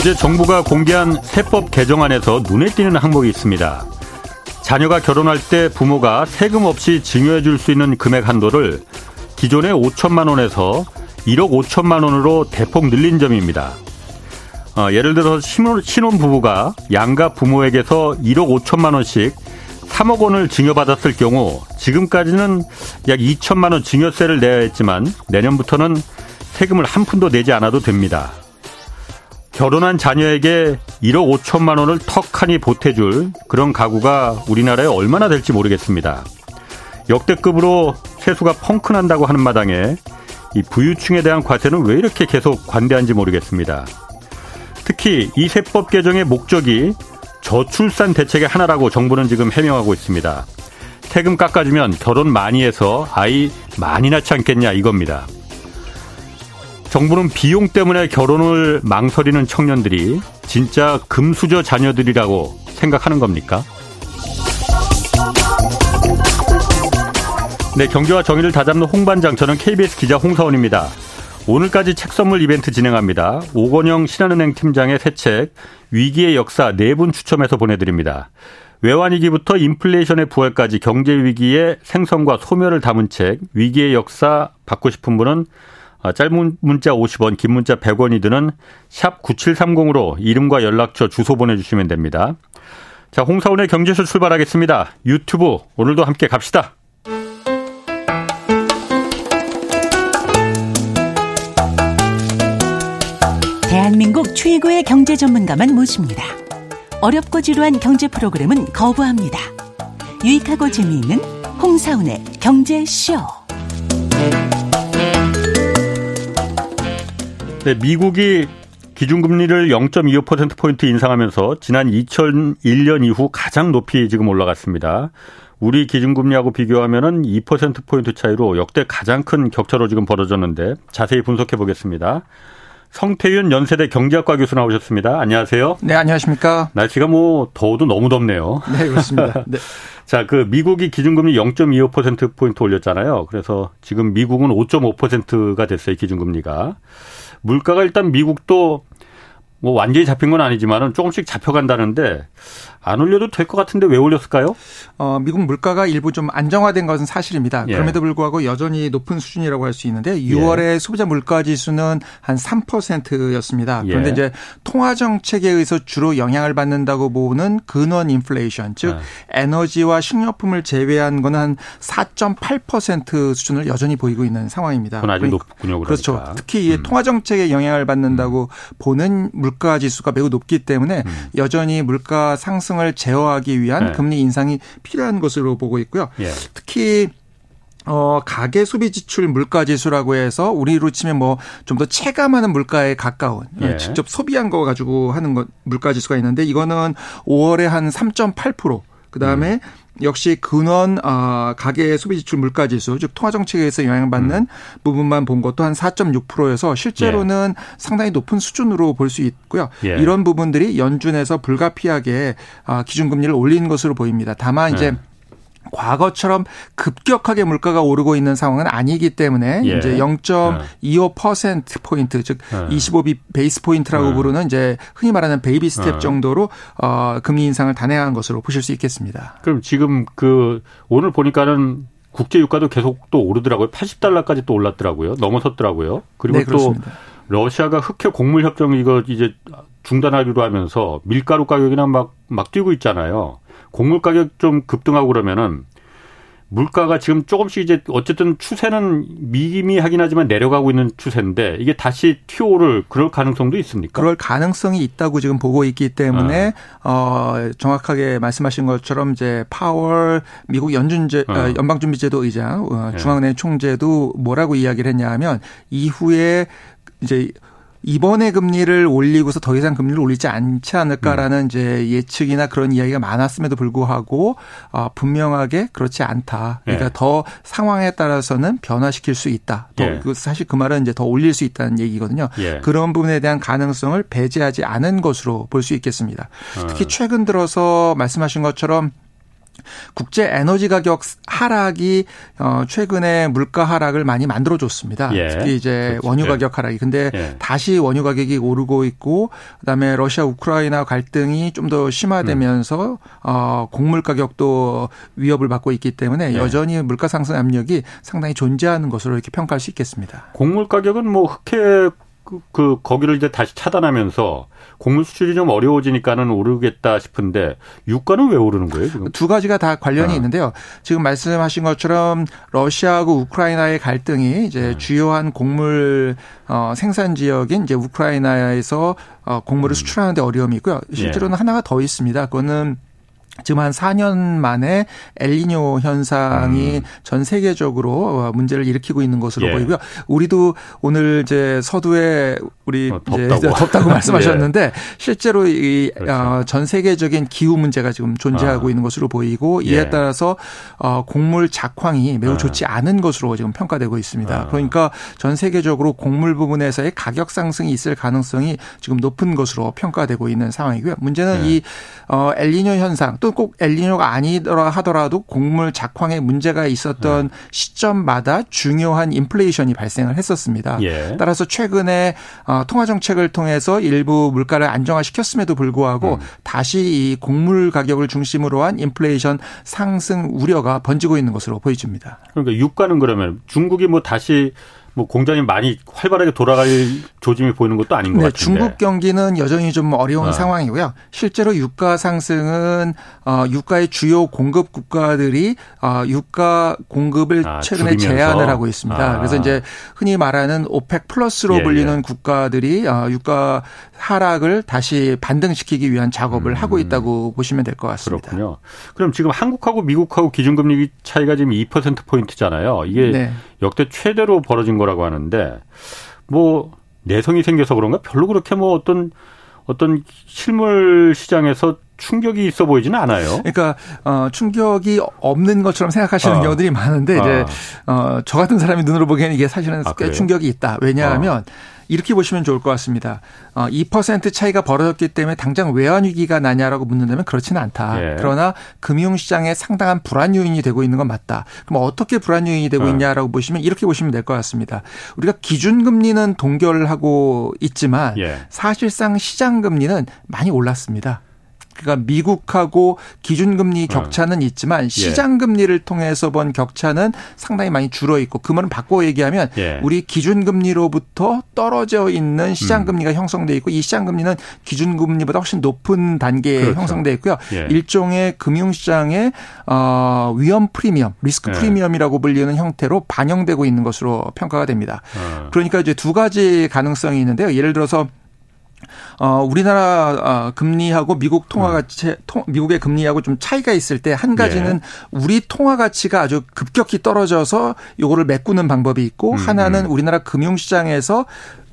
어제 정부가 공개한 세법 개정안에서 눈에 띄는 항목이 있습니다. 자녀가 결혼할 때 부모가 세금 없이 증여해 줄 수 있는 금액 한도를 기존의 5천만 원에서 1억 5천만 원으로 대폭 늘린 점입니다. 어, 예를 들어 신혼, 신혼 부부가 양가 부모에게서 1억 5천만 원씩 3억 원을 증여받았을 경우 지금까지는 약 2천만 원 증여세를 내야 했지만 내년부터는 세금을 한 푼도 내지 않아도 됩니다. 결혼한 자녀에게 1억 5천만 원을 턱하니 보태줄 그런 가구가 우리나라에 얼마나 될지 모르겠습니다. 역대급으로 세수가 펑크난다고 하는 마당에 이 부유층에 대한 과세는 왜 이렇게 계속 관대한지 모르겠습니다. 특히 이 세법 개정의 목적이 저출산 대책의 하나라고 정부는 지금 해명하고 있습니다. 세금 깎아주면 결혼 많이 해서 아이 많이 낳지 않겠냐 이겁니다. 정부는 비용 때문에 결혼을 망설이는 청년들이 진짜 금수저 자녀들이라고 생각하는 겁니까? 네, 경제와 정의를 다잡는 홍반장, 저는 KBS 기자 홍사원입니다. 오늘까지 책 선물 이벤트 진행합니다. 오건영 신한은행 팀장의 새 책, 위기의 역사 네 분 추첨해서 보내드립니다. 외환위기부터 인플레이션의 부활까지 경제위기의 생성과 소멸을 담은 책, 위기의 역사 받고 싶은 분은 아, 짧은 문자 50원, 긴 문자 100원이 드는 샵 9730으로 이름과 연락처, 주소 보내주시면 됩니다. 자, 홍사원의 경제쇼 출발하겠습니다. 유튜브 오늘도 함께 갑시다. 대한민국 최고의 경제 전문가만 모십니다. 어렵고 지루한 경제 프로그램은 거부합니다. 유익하고 재미있는 홍사운의 경제쇼. 네, 미국이 기준금리를 0.25%포인트 인상하면서 지난 2001년 이후 가장 높이 지금 올라갔습니다. 우리 기준금리하고 비교하면은 2%포인트 차이로 역대 가장 큰 격차로 지금 벌어졌는데 자세히 분석해 보겠습니다. 성태윤 연세대 경제학과 교수 나오셨습니다. 안녕하세요. 네, 안녕하십니까. 날씨가 뭐 더워도 너무 덥네요. 네, 그렇습니다. 네. 자, 그 미국이 기준금리 0.25%포인트 올렸잖아요. 그래서 지금 미국은 5.5%가 됐어요, 기준금리가. 물가가 일단 미국도 뭐 완전히 잡힌 건 아니지만은 조금씩 잡혀간다는데 안 올려도 될 것 같은데 왜 올렸을까요? 어, 미국 물가가 일부 좀 안정화된 것은 사실입니다. 예. 그럼에도 불구하고 여전히 높은 수준이라고 할 수 있는데 6월에 예. 소비자 물가 지수는 한 3%였습니다. 그런데 예. 이제 통화 정책에 의해서 주로 영향을 받는다고 보는 근원 인플레이션, 즉 예. 에너지와 식료품을 제외한 거는 한 4.8% 수준을 여전히 보이고 있는 상황입니다. 그건 아주 그러니까, 높군요. 그러니까. 그렇죠. 특히 음. 통화 정책에 영향을 받는다고 음. 보는 물가 지수가 매우 높기 때문에 음. 여전히 물가 상승 상승을 제어하기 위한 네. 금리 인상이 필요한 것으로 보고 있고요. 예. 특히 어, 가계 소비 지출 물가 지수라고 해서 우리로 치면 뭐 좀 더 체감하는 물가에 가까운 예. 직접 소비한 거 가지고 하는 것 물가 지수가 있는데 이거는 5월에 한 3.8%. 그다음에 음. 역시 근원 어, 가계 소비 지출 물가 지수 즉 통화 정책에 의해서 영향받는 을 음. 부분만 본 것도 한 4.6%여서 실제로는 예. 상당히 높은 수준으로 볼 수 있고요. 예. 이런 부분들이 연준에서 불가피하게 어, 기준금리를 올린 것으로 보입니다. 다만 이제 예. 과거처럼 급격하게 물가가 오르고 있는 상황은 아니기 때문에 예. 이제 0.25% 포인트 즉 예. 25bp 베이시스 포인트라고 예. 부르는 이제 흔히 말하는 베이비 스텝 예. 정도로 어 금리 인상을 단행한 것으로 보실 수 있겠습니다. 그럼 지금 그 오늘 보니까는 국제 유가도 계속 또 오르더라고요. 80달러까지 또 올랐더라고요. 넘어섰더라고요. 그리고 네, 또 러시아가 흑해 곡물 협정 이거 이제 중단하기로 하면서 밀가루 가격이나 막 막 뛰고 있잖아요. 곡물 가격 좀 급등하고 그러면은 물가가 지금 조금씩 이제 어쨌든 추세는 미미하긴 하지만 내려가고 있는 추세인데 이게 다시 튀어오를 그럴 가능성도 있습니까? 그럴 가능성이 있다고 지금 보고 있기 때문에 어, 어 정확하게 말씀하신 것처럼 이제 파월 미국 연준제 어. 어 연방준비제도 의장 어, 예. 중앙은행 총재도 뭐라고 이야기를 했냐하면 이후에 이제 이번에 금리를 올리고서 더 이상 금리를 올리지 않지 않을까라는 음. 이제 예측이나 그런 이야기가 많았음에도 불구하고 어, 분명하게 그렇지 않다. 그러니까 예. 더 상황에 따라서는 변화시킬 수 있다. 더 예. 그 사실 그 말은 이제 더 올릴 수 있다는 얘기거든요. 예. 그런 부분에 대한 가능성을 배제하지 않은 것으로 볼 수 있겠습니다. 어. 특히 최근 들어서 말씀하신 것처럼 국제 에너지 가격 하락이 어 최근에 물가 하락을 많이 만들어 줬습니다. 예. 특히 이제 그렇지. 원유 예. 가격 하락이. 근데 예. 다시 원유 가격이 오르고 있고 그다음에 러시아 우크라이나 갈등이 좀 더 심화되면서 음. 어 곡물 가격도 위협을 받고 있기 때문에 예. 여전히 물가 상승 압력이 상당히 존재하는 것으로 이렇게 평가할 수 있겠습니다. 곡물 가격은 뭐 흑해 그, 그 거기를 이제 다시 차단하면서 곡물 수출이 좀 어려워지니까는 오르겠다 싶은데 유가는 왜 오르는 거예요? 지금? 두 가지가 다 관련이 아. 있는데요. 지금 말씀하신 것처럼 러시아하고 우크라이나의 갈등이 이제 음. 주요한 곡물 어, 생산 지역인 이제 우크라이나에서 어, 곡물을 음. 수출하는데 어려움이 있고요. 실제로는 예. 하나가 더 있습니다. 그거는 지금 한 4년 만에 엘니뇨 현상이 음. 전 세계적으로 문제를 일으키고 있는 것으로 예. 보이고요. 우리도 오늘 이제 서두에 우리 어, 덥다고, 이제 덥다고 말씀하셨는데 예. 실제로 이전 그렇죠. 어, 세계적인 기후 문제가 지금 존재하고 아. 있는 것으로 보이고 이에 예. 따라서 어, 곡물 작황이 매우 아. 좋지 않은 것으로 지금 평가되고 있습니다. 아. 그러니까 전 세계적으로 곡물 부분에서의 가격 상승이 있을 가능성이 지금 높은 것으로 평가되고 있는 상황이고요. 문제는 예. 이 어, 엘니뇨 현상 또 꼭 엘니뇨가 아니더라 하더라도 곡물 작황에 문제가 있었던 네. 시점마다 중요한 인플레이션이 발생을 했었습니다. 예. 따라서 최근에 어, 통화 정책을 통해서 일부 물가를 안정화시켰음에도 불구하고 음. 다시 이 곡물 가격을 중심으로 한 인플레이션 상승 우려가 번지고 있는 것으로 보여집니다. 그러니까 유가는 그러면 중국이 뭐 다시 뭐 공장이 많이 활발하게 돌아갈 조짐이 보이는 것도 아닌 것 네, 같은데. 중국 경기는 여전히 좀 어려운 어. 상황이고요. 실제로 유가 상승은 어 유가의 주요 공급 국가들이 어 유가 공급을 아, 최근에 줄이면서? 제한을 하고 있습니다. 아. 그래서 이제 흔히 말하는 오펙 플러스로 예, 불리는 예. 국가들이 어 유가 하락을 다시 반등시키기 위한 작업을 음. 하고 있다고 보시면 될 것 같습니다. 그렇군요. 그럼 지금 한국하고 미국하고 기준금리 차이가 지금 2% 포인트잖아요. 이게 네. 역대 최대로 벌어진 거라고 하는데 뭐 내성이 생겨서 그런가 별로 그렇게 뭐 어떤 어떤 실물 시장에서 충격이 있어 보이지는 않아요. 그러니까 어 충격이 없는 것처럼 생각하시는 어. 경우들이 많은데 이제 어. 어저 같은 사람이 눈으로 보기에는 이게 사실은 아, 꽤 충격이 있다. 왜냐하면 어. 이렇게 보시면 좋을 것 같습니다. 어, 2% 차이가 벌어졌기 때문에 당장 외환 위기가 나냐라고 묻는다면 그렇지는 않다. 예. 그러나 금융 시장에 상당한 불안 요인이 되고 있는 건 맞다. 그럼 어떻게 불안 요인이 되고 어. 있냐라고 보시면 이렇게 보시면 될 것 같습니다. 우리가 기준 금리는 동결하고 있지만 예. 사실상 시장 금리는 많이 올랐습니다. 그러니까 미국하고 기준금리 어. 격차는 있지만 예. 시장금리를 통해서 본 격차는 상당히 많이 줄어 있고 그 말은 바꿔 얘기하면 예. 우리 기준금리로부터 떨어져 있는 시장금리가 음. 형성돼 있고 이 시장금리는 기준금리보다 훨씬 높은 단계에 그렇죠. 형성돼 있고요. 예. 일종의 금융시장의 어 위험 프리미엄, 리스크 프리미엄이라고 불리는 형태로 반영되고 있는 것으로 평가가 됩니다. 어. 그러니까 이제 두 가지 가능성이 있는데요. 예를 들어서 어, 우리나라 어, 금리하고 미국 통화 가치, 통, 미국의 금리하고 좀 차이가 있을 때 한 가지는 예. 우리 통화 가치가 아주 급격히 떨어져서 요거를 메꾸는 방법이 있고 음. 하나는 우리나라 금융 시장에서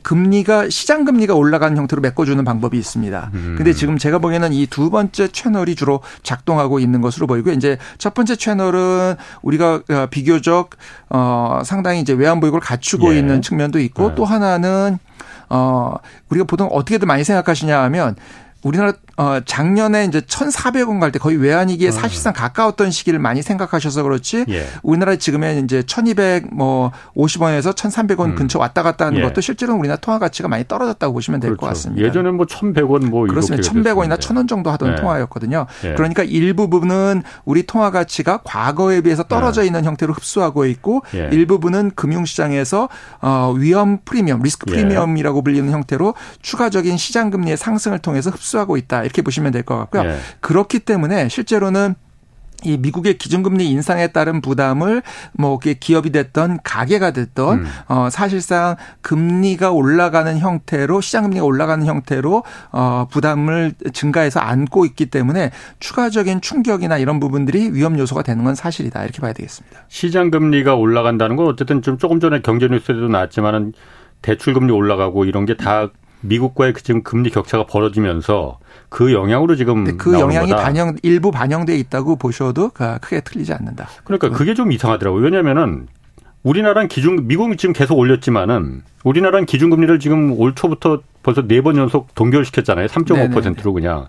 금리가 시장 금리가 올라가는 형태로 메꿔주는 방법이 있습니다. 음. 근데 지금 제가 보기에는 이 두 번째 채널이 주로 작동하고 있는 것으로 보이고 이제 첫 번째 채널은 우리가 어, 비교적 어 상당히 이제 외환 보유고를 갖추고 예. 있는 측면도 있고 네. 또 하나는 어, 우리가 보통 어떻게든 많이 생각하시냐 하면 우리나라 어 작년에 이제 1,400원 갈 때 거의 외환위기에 어. 사실상 가까웠던 시기를 많이 생각하셔서 그렇지 예. 우리나라 지금의 이제 1,200뭐 50원에서 1,300원 음. 근처 왔다 갔다 하는 예. 것도 실제로 는 우리나라 통화 가치가 많이 떨어졌다고 보시면 될것 그렇죠. 같습니다. 예전에 뭐 1,100원 뭐 그렇습니다. 1,100원이나 1,000원 정도 하던 예. 통화였거든요. 예. 그러니까 일부분은 우리 통화 가치가 과거에 비해서 떨어져 예. 있는 형태로 흡수하고 있고 예. 일부분은 금융시장에서 어 위험 프리미엄, 리스크 프리미엄이라고 불리는 형태로 추가적인 시장 금리의 상승을 통해서 흡수 하고 있다. 이렇게 보시면 될 것 같고요. 네. 그렇기 때문에 실제로는 이 미국의 기준금리 인상에 따른 부담을 뭐 기업이 됐던 가게가 됐던 음. 어 사실상 금리가 올라가는 형태로 시장 금리가 올라가는 형태로 어 부담을 증가해서 안고 있기 때문에 추가적인 충격이나 이런 부분들이 위험 요소가 되는 건 사실이다 이렇게 봐야 되겠습니다. 시장 금리가 올라간다는 건 어쨌든 좀 조금 전에 경제 뉴스에도 나왔지만은 대출 금리 올라가고 이런 게 다 미국과의 그 지금 금리 격차가 벌어지면서 그 영향으로 지금 그 영향이 거다. 반영 일부 반영돼 있다고 보셔도 크게 틀리지 않는다. 그러니까 그게 좀 이상하더라고요. 왜냐하면은 우리나라는 기준 미국이 지금 계속 올렸지만은 우리나라는 기준 금리를 지금 올 초부터 벌써 네 번 연속 동결시켰잖아요. 3.5%로 그냥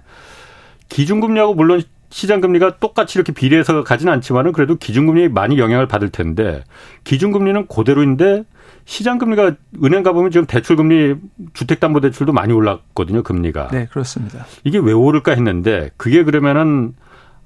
기준 금리하고 물론 시장 금리가 똑같이 이렇게 비례해서 가진 않지만은 그래도 기준 금리에 많이 영향을 받을 텐데 기준 금리는 그대로인데 시장 금리가 은행 가보면 지금 대출 금리 주택담보대출도 많이 올랐거든요 금리가. 네 그렇습니다. 이게 왜 오를까 했는데 그게 그러면은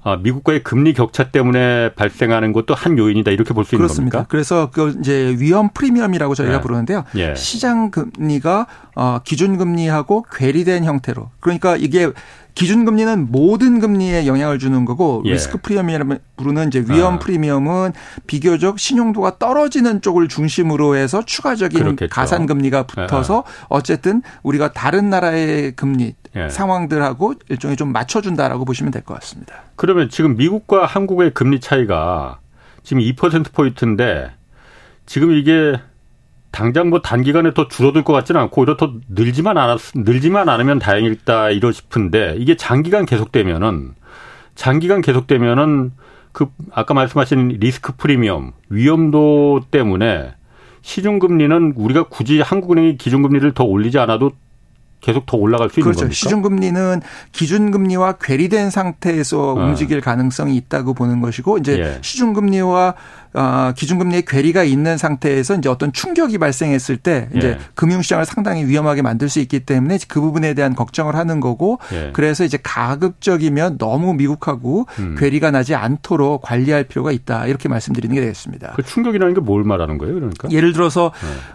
아, 미국과의 금리 격차 때문에 발생하는 것도 한 요인이다 이렇게 볼 수 있는 그렇습니다. 겁니까? 그래서 그 이제 위험 프리미엄이라고 저희가 네. 부르는데요. 예. 시장 금리가 어 기준 금리하고 괴리된 형태로. 그러니까 이게 기준 금리는 모든 금리에 영향을 주는 거고 예. 리스크 프리미엄이라고 부르는 이제 위험 아. 프리미엄은 비교적 신용도가 떨어지는 쪽을 중심으로 해서 추가적인 그렇겠죠. 가산 금리가 붙어서 어쨌든 우리가 다른 나라의 금리 예. 상황들하고 일종의 좀 맞춰준다라고 보시면 될 것 같습니다. 그러면 지금 미국과 한국의 금리 차이가 지금 2%포인트인데 지금 이게 당장 뭐 단기간에 더 줄어들 것 같지는 않고 오히려 더 늘지만 않았, 늘지만 않으면 다행이다 이러 싶은데 이게 장기간 계속되면은 장기간 계속되면은 그 아까 말씀하신 리스크 프리미엄 위험도 때문에 시중금리는 우리가 굳이 한국은행이 기준금리를 더 올리지 않아도 계속 더 올라갈 수 있는 그렇죠. 겁니까? 시중금리는 기준금리와 괴리된 상태에서 어. 움직일 가능성이 있다고 보는 것이고 이제 예. 시중금리와 어, 기준금리의 괴리가 있는 상태에서 이제 어떤 충격이 발생했을 때 이제 예. 금융시장을 상당히 위험하게 만들 수 있기 때문에 그 부분에 대한 걱정을 하는 거고 예. 그래서 이제 가급적이면 너무 미국하고 음. 괴리가 나지 않도록 관리할 필요가 있다 이렇게 말씀드리는 게 되겠습니다. 그 충격이라는 게 뭘 말하는 거예요? 그러니까 예를 들어서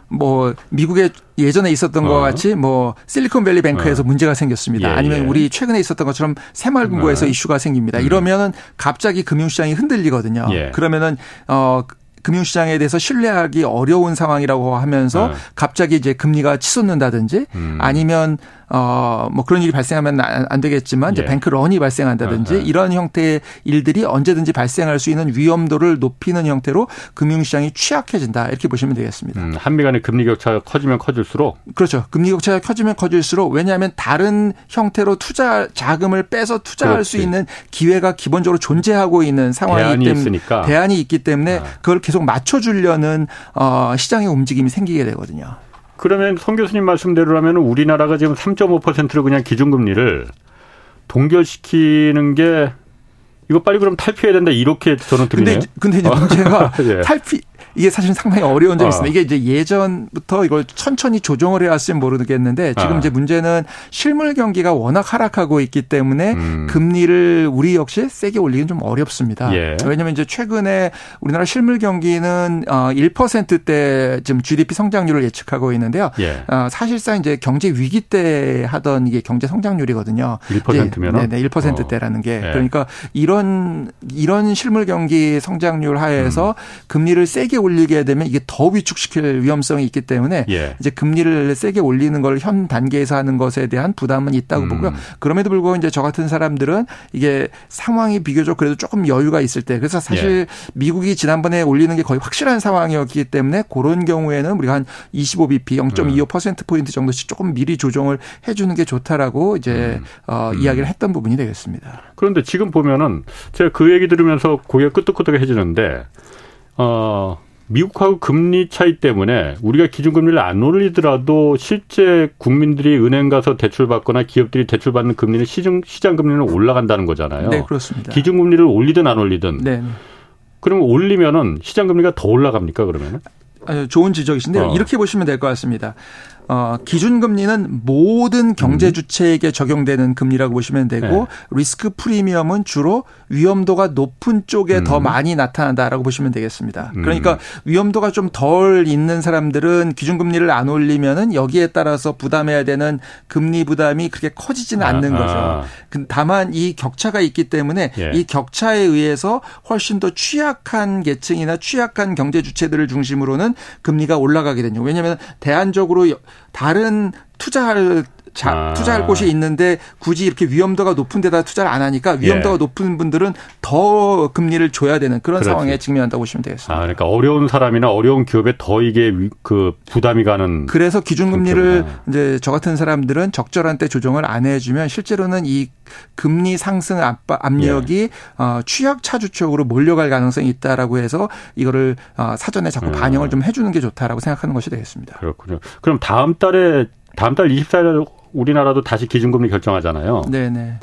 뭐 미국에 예전에 있었던 어. 것 같이 뭐 실리콘밸리 뱅크에서 어. 문제가 생겼습니다. 예, 아니면 예. 우리 최근에 있었던 것처럼 새마을금고에서 어. 이슈가 생깁니다. 음. 이러면은 갑자기 금융시장이 흔들리거든요. 예. 그러면은 어 금융시장에 대해서 신뢰하기 어려운 상황이라고 하면서 어. 갑자기 이제 금리가 치솟는다든지 음. 아니면 어뭐 그런 일이 발생하면 안, 안 되겠지만 이제 예. 뱅크런이 발생한다든지 어, 어. 이런 형태의 일들이 언제든지 발생할 수 있는 위험도를 높이는 형태로 금융시장이 취약해진다 이렇게 보시면 되겠습니다. 음, 한미 간의 금리 격차가 커지면 커질수록 그렇죠. 금리 격차가 커지면 커질수록 왜냐하면 다른 형태로 투자 자금을 빼서 투자할 그렇지. 수 있는 기회가 기본적으로 존재하고 있는 상황이기 때문에 있으니까. 대안이 있기 때문에 아. 그걸 계속 맞춰주려는 어, 시장의 움직임이 생기게 되거든요. 그러면 성 교수님 말씀대로라면 우리나라가 지금 3.5%로 그냥 기준금리를 동결시키는 게 이거 빨리 그럼 탈피해야 된다 이렇게 저는 근데 들리네요. 이제- 근데 이제 문제가 예. 탈피 이게 사실 상당히 어려운 점이 어. 있습니다. 이게 이제 예전부터 이걸 천천히 조정을 해왔으면 모르겠는데 지금 아. 이제 문제는 실물 경기가 워낙 하락하고 있기 때문에 음. 금리를 우리 역시 세게 올리기는 좀 어렵습니다. 예. 왜냐하면 이제 최근에 우리나라 실물 경기는 어 1%대 지금 GDP 성장률을 예측하고 있는데요. 예. 어, 사실상 이제 경제 위기 때 하던 이게 경제 성장률이거든요. 1%면은? 네, 네, 1%대라는 게 예. 그러니까 이런 이런 실물 경기 성장률 하에서 금리를 세게 올리게 되면 이게 더 위축시킬 위험성이 있기 때문에 예. 이제 금리를 세게 올리는 걸 현 단계에서 하는 것에 대한 부담은 있다고 음. 보고요. 그럼에도 불구하고 이제 저 같은 사람들은 이게 상황이 비교적 그래도 조금 여유가 있을 때 그래서 사실 예. 미국이 지난번에 올리는 게 거의 확실한 상황이었기 때문에 그런 경우에는 우리가 한 25bp, 0.25% 포인트 정도씩 조금 미리 조정을 해 주는 게 좋다라고 이제 어, 이야기를 했던 부분이 되겠습니다. 그런데 지금 보면은 제가 그 얘기 들으면서 고개가 끄덕끄덕해지는데 어 미국하고 금리 차이 때문에 우리가 기준금리를 안 올리더라도 실제 국민들이 은행 가서 대출 받거나 기업들이 대출 받는 금리는 시중 시장 금리는 올라간다는 거잖아요. 네, 그렇습니다. 기준금리를 올리든 안 올리든 네. 그러면 올리면은 시장 금리가 더 올라갑니까 그러면은? 좋은 지적이신데요. 어. 이렇게 보시면 될 것 같습니다. 어, 기준금리는 모든 음. 경제 주체에게 적용되는 금리라고 보시면 되고 네. 리스크 프리미엄은 주로 위험도가 높은 쪽에 더 음. 많이 나타난다라고 보시면 되겠습니다. 음. 그러니까 위험도가 좀 덜 있는 사람들은 기준금리를 안 올리면은 여기에 따라서 부담해야 되는 금리 부담이 그렇게 커지지는 아, 않는 아. 거죠. 그 다만 이 격차가 있기 때문에 예. 이 격차에 의해서 훨씬 더 취약한 계층이나 취약한 경제 주체들을 중심으로는 금리가 올라가게 되죠. 왜냐하면 대안적으로 다른 투자할 자, 아. 투자할 곳이 있는데 굳이 이렇게 위험도가 높은 데다 투자를 안 하니까 위험도가 예. 높은 분들은 더 금리를 줘야 되는 그런 그렇지. 상황에 직면한다고 보시면 되겠습니다. 아 그러니까 어려운 사람이나 어려운 기업에 더 이게 위- 그 부담이 가는 그래서 기준금리를 그렇구나. 이제 저 같은 사람들은 적절한 때 조정을 안 해주면 실제로는 이 금리 상승 압박, 압력이 예. 어, 취약 차주 쪽으로 몰려갈 가능성이 있다라고 해서 이거를 어, 사전에 자꾸 음. 반영을 좀 해주는 게 좋다라고 생각하는 것이 되겠습니다. 그렇군요. 그럼 다음 달에 다음 달 24일 우리나라도 다시 기준금리 결정하잖아요. 네네.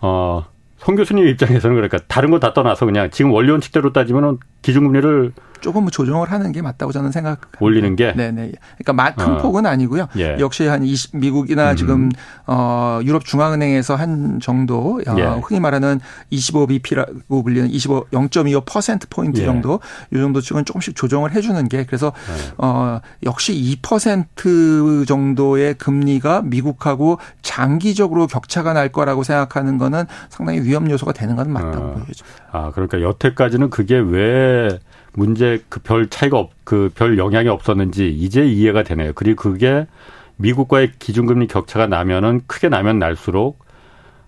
어, 송 교수님 입장에서는 그러니까 다른 거 다 떠나서 그냥 지금 원리 원칙대로 따지면은 기준금리를 조금 조정을 하는 게 맞다고 저는 생각. 올리는 게. 네네. 그러니까 큰 어. 폭은 아니고요. 예. 역시 한 20, 미국이나 음. 지금 어 유럽 중앙은행에서 한 정도 어, 예. 흔히 말하는 25bp라고 불리는 25 0.25% 포인트 예. 정도 이 정도 측은 조금씩 조정을 해주는 게 그래서 예. 어 역시 2% 정도의 금리가 미국하고 장기적으로 격차가 날 거라고 생각하는 거는 상당히 위험 요소가 되는 건 맞다고 어. 보여집니다. 아 그러니까 여태까지는 그게 왜 문제 그 별 차이가 없, 그 별 영향이 없었는지 이제 이해가 되네요. 그리고 그게 미국과의 기준금리 격차가 나면은 크게 나면 날수록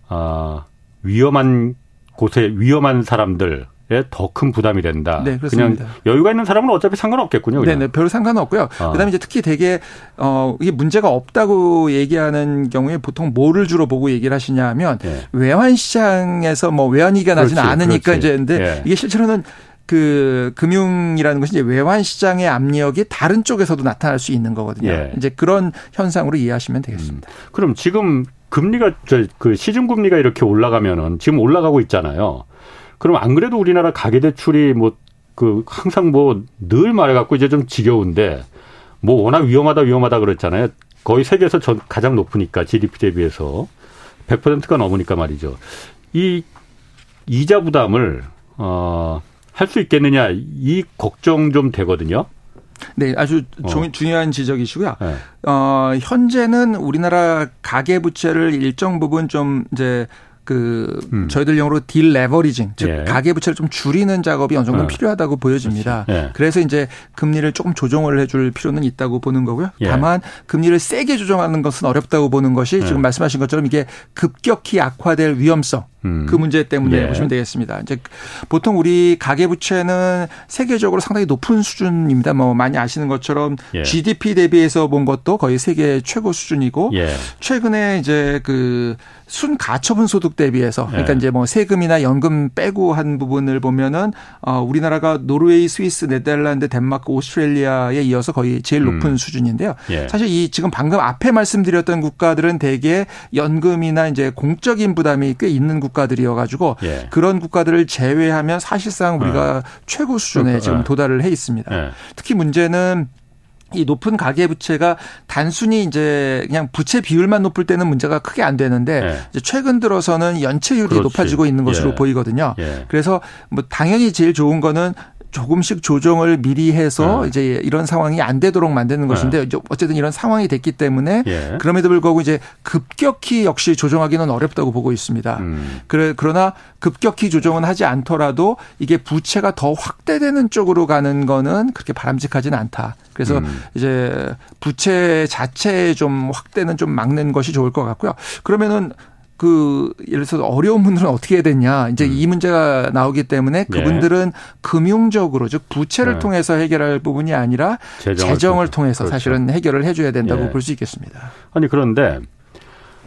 아 위험한 곳에 위험한 사람들 더큰 부담이 된다. 네, 그렇습니다. 그냥 여유가 있는 사람은 어차피 상관없겠군요. 네, 네, 별 상관없고요. 어. 그다음에 이제 특히 되게 어 이게 문제가 없다고 얘기하는 경우에 보통 뭐를 주로 보고 얘기를 하시냐면 네. 외환 시장에서 뭐 외환위기가 나지는 않으니까 그렇지. 이제 근데 네. 이게 실제로는 그 금융이라는 것이 이제 외환 시장의 압력이 다른 쪽에서도 나타날 수 있는 거거든요. 예. 이제 그런 현상으로 이해하시면 되겠습니다. 음. 그럼 지금 금리가 그 시중 금리가 이렇게 올라가면은 지금 올라가고 있잖아요. 그럼 안 그래도 우리나라 가계 대출이 뭐 그 항상 뭐 늘 말해 갖고 이제 좀 지겨운데 뭐 워낙 위험하다 위험하다 그랬잖아요. 거의 세계에서 전 가장 높으니까 GDP 대비해서 100%가 넘으니까 말이죠. 이 이자 부담을 어 할 수 있겠느냐 이 걱정 좀 되거든요. 네, 아주 어. 중요한 지적이시고요. 네. 어, 현재는 우리나라 가계 부채를 일정 부분 좀 이제 그 음. 저희들 용어로 딜 레버리징 즉 예. 가계 부채를 좀 줄이는 작업이 어느 정도 어. 필요하다고 보여집니다. 예. 그래서 이제 금리를 조금 조정을 해줄 필요는 있다고 보는 거고요. 예. 다만 금리를 세게 조정하는 것은 어렵다고 보는 것이 지금 예. 말씀하신 것처럼 이게 급격히 악화될 위험성 음. 그 문제 때문에 예. 보시면 되겠습니다. 이제 보통 우리 가계 부채는 세계적으로 상당히 높은 수준입니다. 뭐 많이 아시는 것처럼 예. GDP 대비해서 본 것도 거의 세계 최고 수준이고 최근에 이제 그 순가처분 소득 대비해서 그러니까 네. 이제 뭐 세금이나 연금 빼고 한 부분을 보면은 어 우리나라가 노르웨이, 스위스, 네덜란드, 덴마크, 오스트레일리아에 이어서 거의 제일 음. 높은 음. 수준인데요. 예. 사실 이 지금 방금 앞에 말씀드렸던 국가들은 대개 연금이나 이제 공적인 부담이 꽤 있는 국가 들이어 가지고 예. 그런 국가들을 제외하면 사실상 우리가 어. 최고 수준에 그렇죠. 지금 어. 도달을 해 있습니다. 예. 특히 문제는 이 높은 가계 부채가 단순히 이제 그냥 부채 비율만 높을 때는 문제가 크게 안 되는데 네. 이제 최근 들어서는 연체율이 그렇지. 높아지고 있는 것으로 예. 보이거든요. 예. 그래서 뭐 당연히 제일 좋은 거는 조금씩 조정을 미리 해서 네. 이제 이런 상황이 안 되도록 만드는 것인데 네. 어쨌든 이런 상황이 됐기 때문에 예. 그럼에도 불구하고 이제 급격히 역시 조정하기는 어렵다고 보고 있습니다. 음. 그래 그러나 급격히 조정은 하지 않더라도 이게 부채가 더 확대되는 쪽으로 가는 거는 그렇게 바람직하지는 않다. 그래서 음. 이제 부채 자체의 좀 확대는 좀 막는 것이 좋을 것 같고요. 그러면은 그 예를 들어서 어려운 분들은 어떻게 해야 되냐 이제 음. 이 문제가 나오기 때문에 네. 그분들은 네. 금융적으로 즉 부채를 네. 통해서 해결할 부분이 아니라 재정을, 재정을 통해서 그렇죠. 사실은 해결을 해줘야 된다고 네. 볼수 있겠습니다. 아니 그런데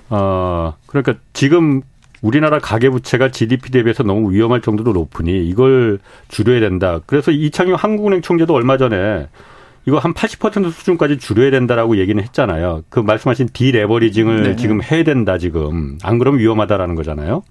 어 그러니까 지금 우리나라 가계 부채가 GDP 대비해서 너무 위험할 정도로 높으니 이걸 줄여야 된다. 그래서 이창용 한국은행 총재도 얼마 전에 이거 한 80% 수준까지 줄여야 된다라고 얘기는 했잖아요. 그 말씀하신 디레버리징을 네 지금 해야 된다 지금. 안 그러면 위험하다라는 거잖아요.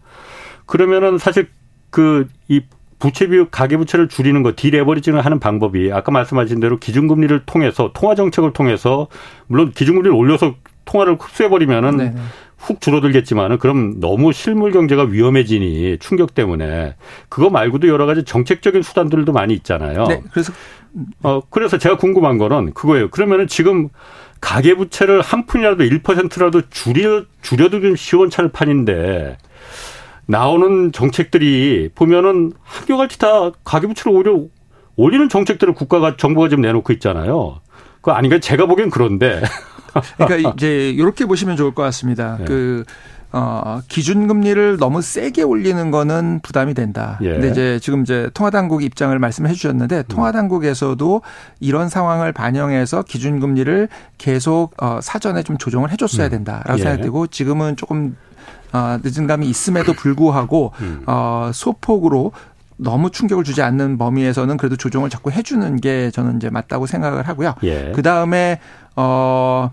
그러면은 사실 그 이 부채 비율 가계 부채를 줄이는 거 디레버리징을 하는 방법이 아까 말씀하신 대로 기준금리를 통해서 통화 정책을 통해서 물론 기준금리를 올려서 통화를 흡수해 버리면은 네, 네. 훅 줄어들겠지만은 그럼 너무 실물 경제가 위험해지니 충격 때문에 그거 말고도 여러 가지 정책적인 수단들도 많이 있잖아요. 네. 그래서 어 그래서 제가 궁금한 거는 그거예요. 그러면은 지금 가계 부채를 한 푼이라도 1%라도 줄여 줄여도 좀 시원찮을 판인데 나오는 정책들이 보면은 학교같이 다 가계 부채를 오히려 올리는 정책들을 국가가 정부가 지금 내놓고 있잖아요. 그 아닌가 제가 보기엔 그런데 그러니까 이제 이렇게 보시면 좋을 것 같습니다. 네. 그 어, 기준금리를 너무 세게 올리는 거는 부담이 된다. 예. 근데 이제 지금 이제 통화당국 입장을 말씀해 주셨는데 통화당국에서도 이런 상황을 반영해서 기준금리를 계속 어, 사전에 좀 조정을 해 줬어야 음. 된다라고 예. 생각되고 지금은 조금 어, 늦은 감이 있음에도 불구하고 음. 어, 소폭으로 너무 충격을 주지 않는 범위에서는 그래도 조정을 자꾸 해주는 게 저는 이제 맞다고 생각을 하고요. 예. 그 다음에 어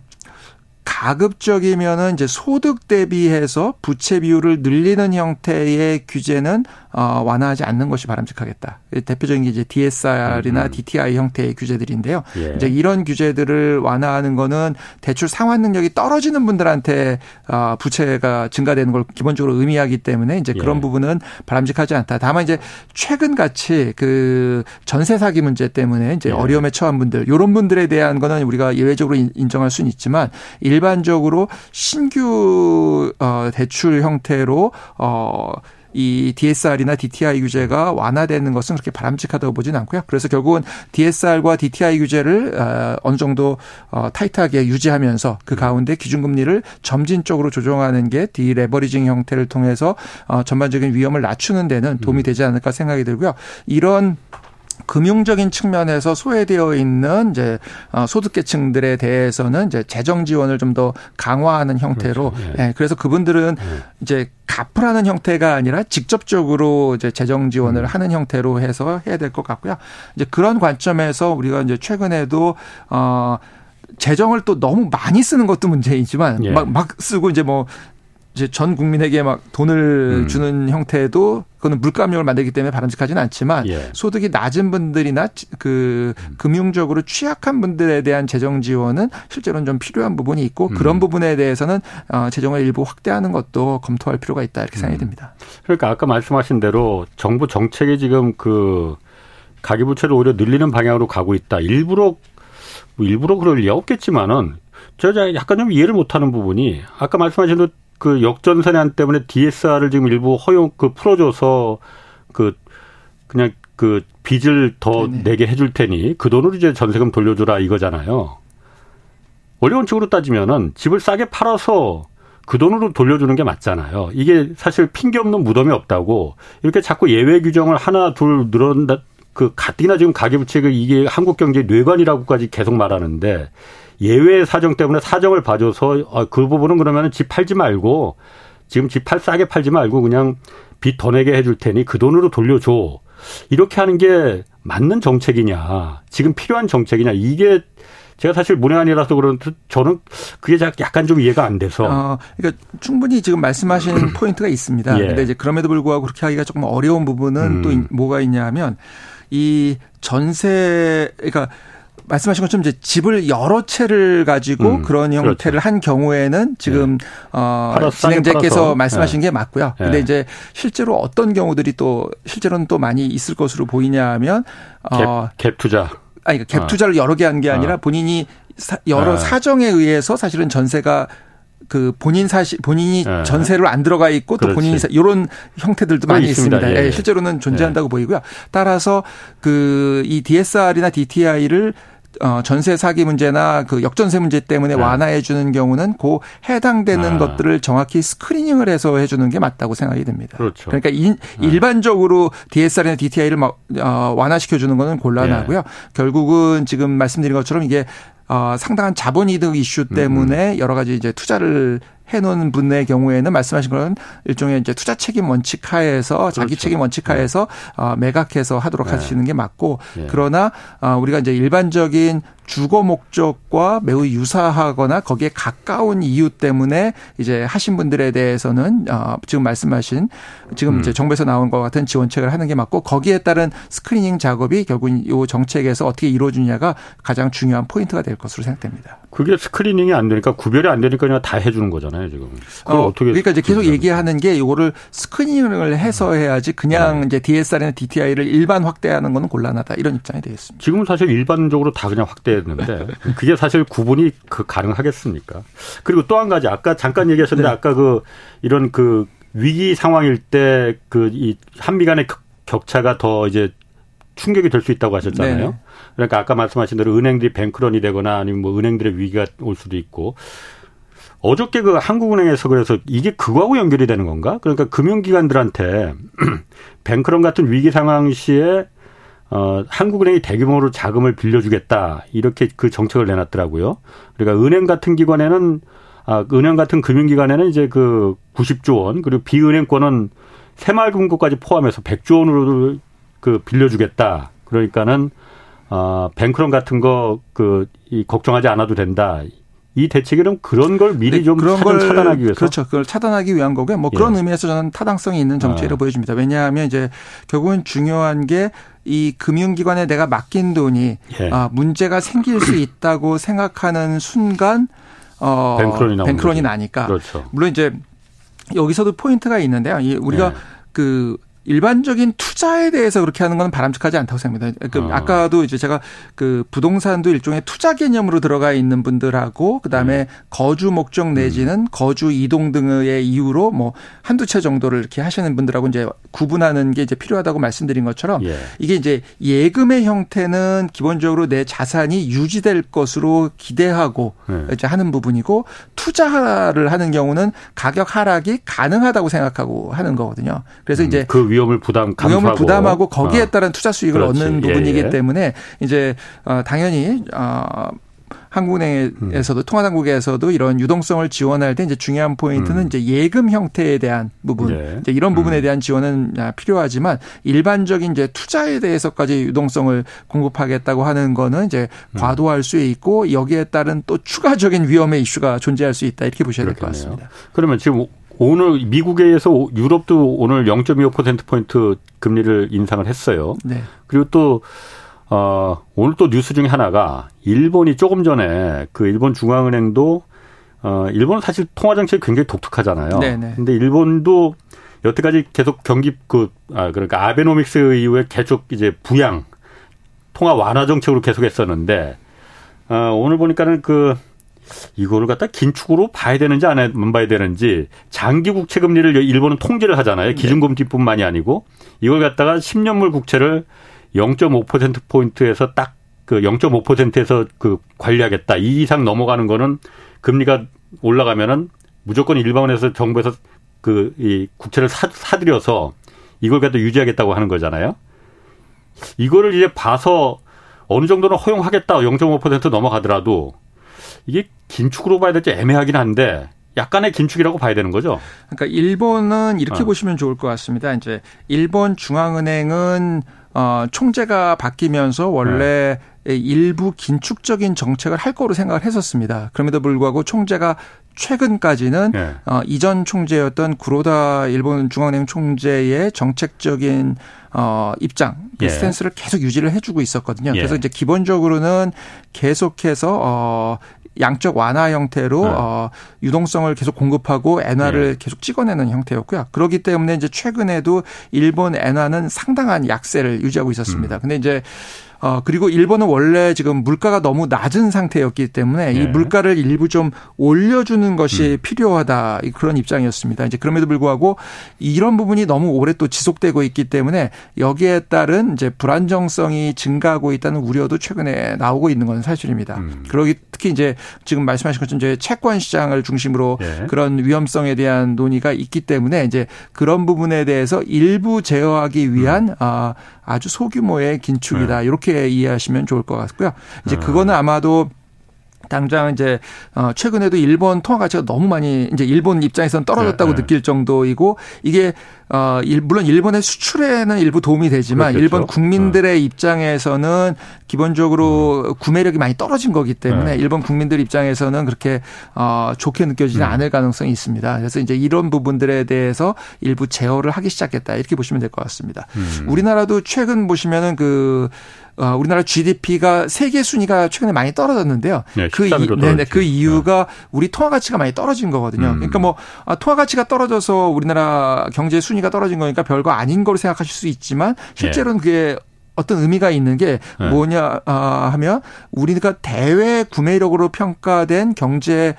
가급적이면은 이제 소득 대비해서 부채 비율을 늘리는 형태의 규제는 어, 완화하지 않는 것이 바람직하겠다. 대표적인 게 이제 DSR이나 음. DTI 형태의 규제들인데요. 예. 이제 이런 규제들을 완화하는 거는 대출 상환 능력이 떨어지는 분들한테 어, 부채가 증가되는 걸 기본적으로 의미하기 때문에 이제 그런 예. 부분은 바람직하지 않다. 다만 이제 최근 같이 그 전세 사기 문제 때문에 이제 예. 어려움에 처한 분들 이런 분들에 대한 거는 우리가 예외적으로 인정할 수는 있지만 일반적으로 신규 어 대출 형태로 어 이 DSR이나 DTI 규제가 완화되는 것은 그렇게 바람직하다고 보지는 않고요. 그래서 결국은 DSR과 DTI 규제를 어, 어느 정도 어, 타이트하게 유지하면서 그 가운데 기준금리를 점진적으로 조정하는 게 디레버리징 형태를 통해서 어, 전반적인 위험을 낮추는 데는 도움이 되지 않을까 생각이 들고요. 이런 금융적인 측면에서 소외되어 있는 이제 어, 소득계층들에 대해서는 이제 재정 지원을 좀 더 강화하는 형태로 그렇죠. 예. 예. 그래서 그분들은 예. 이제 갚으라는 형태가 아니라 직접적으로 이제 재정 지원을 음. 하는 형태로 해서 해야 될 것 같고요. 이제 그런 관점에서 우리가 이제 최근에도 어 재정을 또 너무 많이 쓰는 것도 문제이지만 예. 막, 막 쓰고 이제 뭐 이제 전 국민에게 막 돈을 음. 주는 형태도 그거는 물감력을 만들기 때문에 바람직하지는 않지만 예. 소득이 낮은 분들이나 그 음. 금융적으로 취약한 분들에 대한 재정 지원은 실제로는 좀 필요한 부분이 있고 음. 그런 부분에 대해서는 어 재정을 일부 확대하는 것도 검토할 필요가 있다 이렇게 생각이 음. 듭니다. 그러니까 아까 말씀하신 대로 정부 정책이 지금 그 가계부채를 오히려 늘리는 방향으로 가고 있다. 일부러 뭐 일부러 그럴 리 없겠지만은 제가 약간 좀 이해를 못하는 부분이 아까 말씀하신 대로 그 역전 선안 때문에 DSR을 지금 일부 허용 그 풀어줘서 그 그냥 그 빚을 더 네네. 내게 해줄 테니 그 돈으로 이제 전세금 돌려주라 이거잖아요. 쪽으로 따지면은 집을 싸게 팔아서 그 돈으로 돌려주는 게 맞잖아요. 이게 사실 핑계 없는 무덤이 없다고 이렇게 자꾸 예외 규정을 하나 둘 늘어난다 그 가뜩이나 지금 가계부채가 이게 한국 경제 뇌관이라고까지 계속 말하는데 예외 사정 때문에 사정을 봐줘서 아, 그 부분은 그러면 집 팔지 말고 지금 집 팔 싸게 팔지 말고 그냥 빚 더 내게 해줄 테니 그 돈으로 돌려줘. 이렇게 하는 게 맞는 정책이냐. 지금 필요한 정책이냐. 이게 제가 사실 문외한이라서 그런데 저는 그게 약간 좀 이해가 안 돼서. 어, 그러니까 충분히 지금 말씀하신 포인트가 있습니다. 예. 근데 이제 그럼에도 불구하고 그렇게 하기가 조금 어려운 부분은 음. 또 뭐가 있냐 하면 이 전세, 그러니까 말씀하신 것처럼 이제 집을 여러 채를 가지고 음, 그런. 형태를 그렇죠. 한 경우에는 지금 네. 어 진행자께서 말씀하신 네. 게 맞고요. 네. 근데 이제 실제로 어떤 경우들이 또 실제로는 또 많이 있을 것으로 보이냐 하면 어 갭, 갭 투자. 아니 그러니까 갭 어. 투자를 여러 개 한 게 아니라 어. 본인이 여러 네. 사정에 의해서 사실은 전세가 그 본인 사실 본인이 네. 전세로 안 들어가 있고 또 그렇지. 본인이 사, 이런 형태들도 많이 있습니다. 있습니다. 예. 예. 실제로는 존재한다고 예. 보이고요. 따라서 그 이 DSR이나 DTI를 어, 전세 사기 문제나 그 역전세 문제 때문에 네. 완화해 주는 경우는 그 해당되는 아. 것들을 정확히 스크리닝을 해서 해 주는 게 맞다고 생각이 듭니다. 그렇죠. 그러니까 인, 네. 일반적으로 DSR이나 DTI를 막 어, 완화시켜 주는 거는 곤란하고요. 네. 결국은 지금 말씀드린 것처럼 이게 어, 상당한 자본 이득 이슈 때문에 음. 여러 가지 이제 투자를 해놓은 분의 경우에는 말씀하신 건 일종의 이제 투자 책임 원칙 하에서 그렇죠. 자기 책임 원칙 하에서 네. 어, 매각해서 하도록 네. 하시는 게 맞고 네. 그러나 어, 우리가 이제 일반적인 주거 목적과 매우 유사하거나 거기에 가까운 이유 때문에 이제 하신 분들에 대해서는 어 지금 말씀하신 지금 음. 이제 정부에서 나온 것 같은 지원책을 하는 게 맞고 거기에 따른 스크리닝 작업이 결국 이 정책에서 어떻게 이루어지냐가 가장 중요한 포인트가 될 것으로 생각됩니다. 그게 스크리닝이 안 되니까 구별이 안 되니까 그냥 다 해주는 거잖아요 지금. 그걸 어, 떻게 그러니까 이제 계속 얘기하는 게 이거를 스크리닝을 해서 해야지 그냥 네. 이제 DSR이나 DTI를 일반 확대하는 거는 곤란하다 이런 입장이 되겠습니다. 지금은 사실 일반적으로 다 그냥 확대 했는데 그게 사실 구분이 그 가능하겠습니까? 그리고 또 한 가지 아까 잠깐 얘기하셨는데 네. 아까 그 이런 그 위기 상황일 때 그 이 한미 간의 격차가 더 이제 충격이 될 수 있다고 하셨잖아요. 네 그러니까 아까 말씀하신 대로 은행들이 뱅크런이 되거나 아니면 뭐 은행들의 위기가 올 수도 있고 어저께 그 한국은행에서 그래서 이게 그거하고 연결이 되는 건가? 그러니까 금융기관들한테 뱅크런 같은 위기 상황 시에 어, 한국은행이 대규모로 자금을 빌려주겠다 이렇게 그 정책을 내놨더라고요. 그러니까 은행 같은 기관에는 아, 은행 같은 금융기관에는 이제 그 90조 원 그리고 비은행권은 새마을금고까지 포함해서 100조 원으로 그 빌려주겠다. 그러니까는 어, 뱅크런 같은 거 그 이 걱정하지 않아도 된다. 이 대책은 그런 걸 미리 네, 좀 그런 걸 차단하기 위해서 그렇죠. 그걸 차단하기 위한 거고요. 뭐 그런 예. 의미에서 저는 타당성이 있는 정책이라고 아. 보여집니다. 왜냐하면 이제 결국은 중요한 게이 금융기관에 내가 맡긴 돈이 예. 아, 문제가 생길 수 있다고 생각하는 순간 어 뱅크론이, 뱅크론이 나니까 그렇죠. 물론 이제 여기서도 포인트가 있는데요. 이 우리가 예. 그 일반적인 투자에 대해서 그렇게 하는 건 바람직하지 않다고 생각합니다. 그 어. 아까도 이제 제가 그 부동산도 일종의 투자 개념으로 들어가 있는 분들하고 그다음에 음. 거주 목적 내지는 음. 거주 이동 등의 이유로 뭐 한두 채 정도를 이렇게 하시는 분들하고 이제 구분하는 게 이제 필요하다고 말씀드린 것처럼 예. 이게 이제 예금의 형태는 기본적으로 내 자산이 유지될 것으로 기대하고 예. 이제 하는 부분이고 투자를 하는 경우는 가격 하락이 가능하다고 생각하고 하는 거거든요. 그래서 음. 이제 그 위험을 부담 감수하고. 위험을 부담하고 거기에 어. 따른 투자 수익을 그렇지. 얻는 부분이기 예, 예. 때문에 이제 어 당연히 어 한국은행에서도 음. 통화당국에서도 이런 유동성을 지원할 때 이제 중요한 포인트는 음. 이제 예금 형태에 대한 부분, 네. 이제 이런 부분에 음. 대한 지원은 필요하지만 일반적인 이제 투자에 대해서까지 유동성을 공급하겠다고 하는 거는 이제 음. 과도할 수 있고 여기에 따른 또 추가적인 위험의 이슈가 존재할 수 있다 이렇게 보셔야 될 것 같습니다. 그러면 지금 오늘 미국에서 유럽도 오늘 0.25%포인트 금리를 인상을 했어요. 네. 그리고 또, 어, 오늘 또 뉴스 중에 하나가 일본이 조금 전에 그 일본 중앙은행도 어, 일본은 사실 통화정책이 굉장히 독특하잖아요. 네네. 네. 근데 일본도 여태까지 계속 경기 그, 아, 그러니까 아베노믹스 이후에 계속 이제 부양, 통화 완화 정책으로 계속 했었는데, 어, 오늘 보니까는 그 이거를 갖다 긴축으로 봐야 되는지 안 봐야 되는지 장기 국채 금리를 일본은 통제를 하잖아요. 네. 기준금리뿐만이 아니고 이걸 갖다가 10년물 국채를 0.5% 포인트에서 딱 그 0.5%에서 그 관리하겠다. 이 이상 넘어가는 거는 금리가 올라가면은 무조건 일본에서 정부에서 그 이 국채를 사, 사들여서 이걸 갖다 유지하겠다고 하는 거잖아요. 이거를 이제 봐서 어느 정도는 허용하겠다. 0.5% 넘어가더라도 이게 긴축으로 봐야 될지 애매하긴 한데 약간의 긴축이라고 봐야 되는 거죠. 그러니까 일본은 이렇게 어. 보시면 좋을 것 같습니다. 이제 일본 중앙은행은 어 총재가 바뀌면서 원래 네. 일부 긴축적인 정책을 할 거로 생각을 했었습니다. 그럼에도 불구하고 총재가 최근까지는 네. 어, 이전 총재였던 구로다 일본 중앙은행 총재의 정책적인 어, 입장, 그 예. 스탠스를 계속 유지를 해주고 있었거든요. 예. 그래서 이제 기본적으로는 계속해서 어, 양적 완화 형태로 네. 어, 유동성을 계속 공급하고 엔화를 네. 계속 찍어내는 형태였고요. 그렇기 때문에 이제 최근에도 일본 엔화는 상당한 약세를 유지하고 있었습니다. 음. 근데 이제 어, 그리고 일본은 원래 지금 물가가 너무 낮은 상태였기 때문에 네. 이 물가를 일부 좀 올려주는 것이 음. 필요하다. 그런 입장이었습니다. 이제 그럼에도 불구하고 이런 부분이 너무 오래 또 지속되고 있기 때문에 여기에 따른 이제 불안정성이 증가하고 있다는 우려도 최근에 나오고 있는 건 사실입니다. 음. 그러기 특히 이제 지금 말씀하신 것처럼 이제 채권 시장을 중심으로 네. 그런 위험성에 대한 논의가 있기 때문에 이제 그런 부분에 대해서 일부 제어하기 위한 음. 아, 아주 소규모의 긴축이다. 네. 이렇게 이해하시면 좋을 것 같고요. 이제 아. 그거는 아마도 당장 이제 어 최근에도 일본 통화 가치가 너무 많이 이제 일본 입장에서는 떨어졌다고 네, 네. 느낄 정도이고 이게 어 물론 일본의 수출에는 일부 도움이 되지만 그렇겠죠. 일본 국민들의 네. 입장에서는 기본적으로 음. 구매력이 많이 떨어진 거기 때문에 네. 일본 국민들 입장에서는 그렇게 어 좋게 느껴지지 음. 않을 가능성이 있습니다. 그래서 이제 이런 부분들에 대해서 일부 제어를 하기 시작했다 이렇게 보시면 될 것 같습니다. 음. 우리나라도 최근 보시면은 그 어, 우리나라 GDP가 세계 순위가 최근에 많이 떨어졌는데요. 네, 그, 이, 네네, 그 이유가 네. 우리 통화 가치가 많이 떨어진 거거든요. 음. 그러니까 뭐 아, 통화 가치가 떨어져서 우리나라 경제 순위가 떨어진 거니까 별거 아닌 걸로 생각하실 수 있지만 실제로는 네. 그게 어떤 의미가 있는 게 네. 뭐냐 아, 하면 우리가 대외 구매력으로 평가된 경제의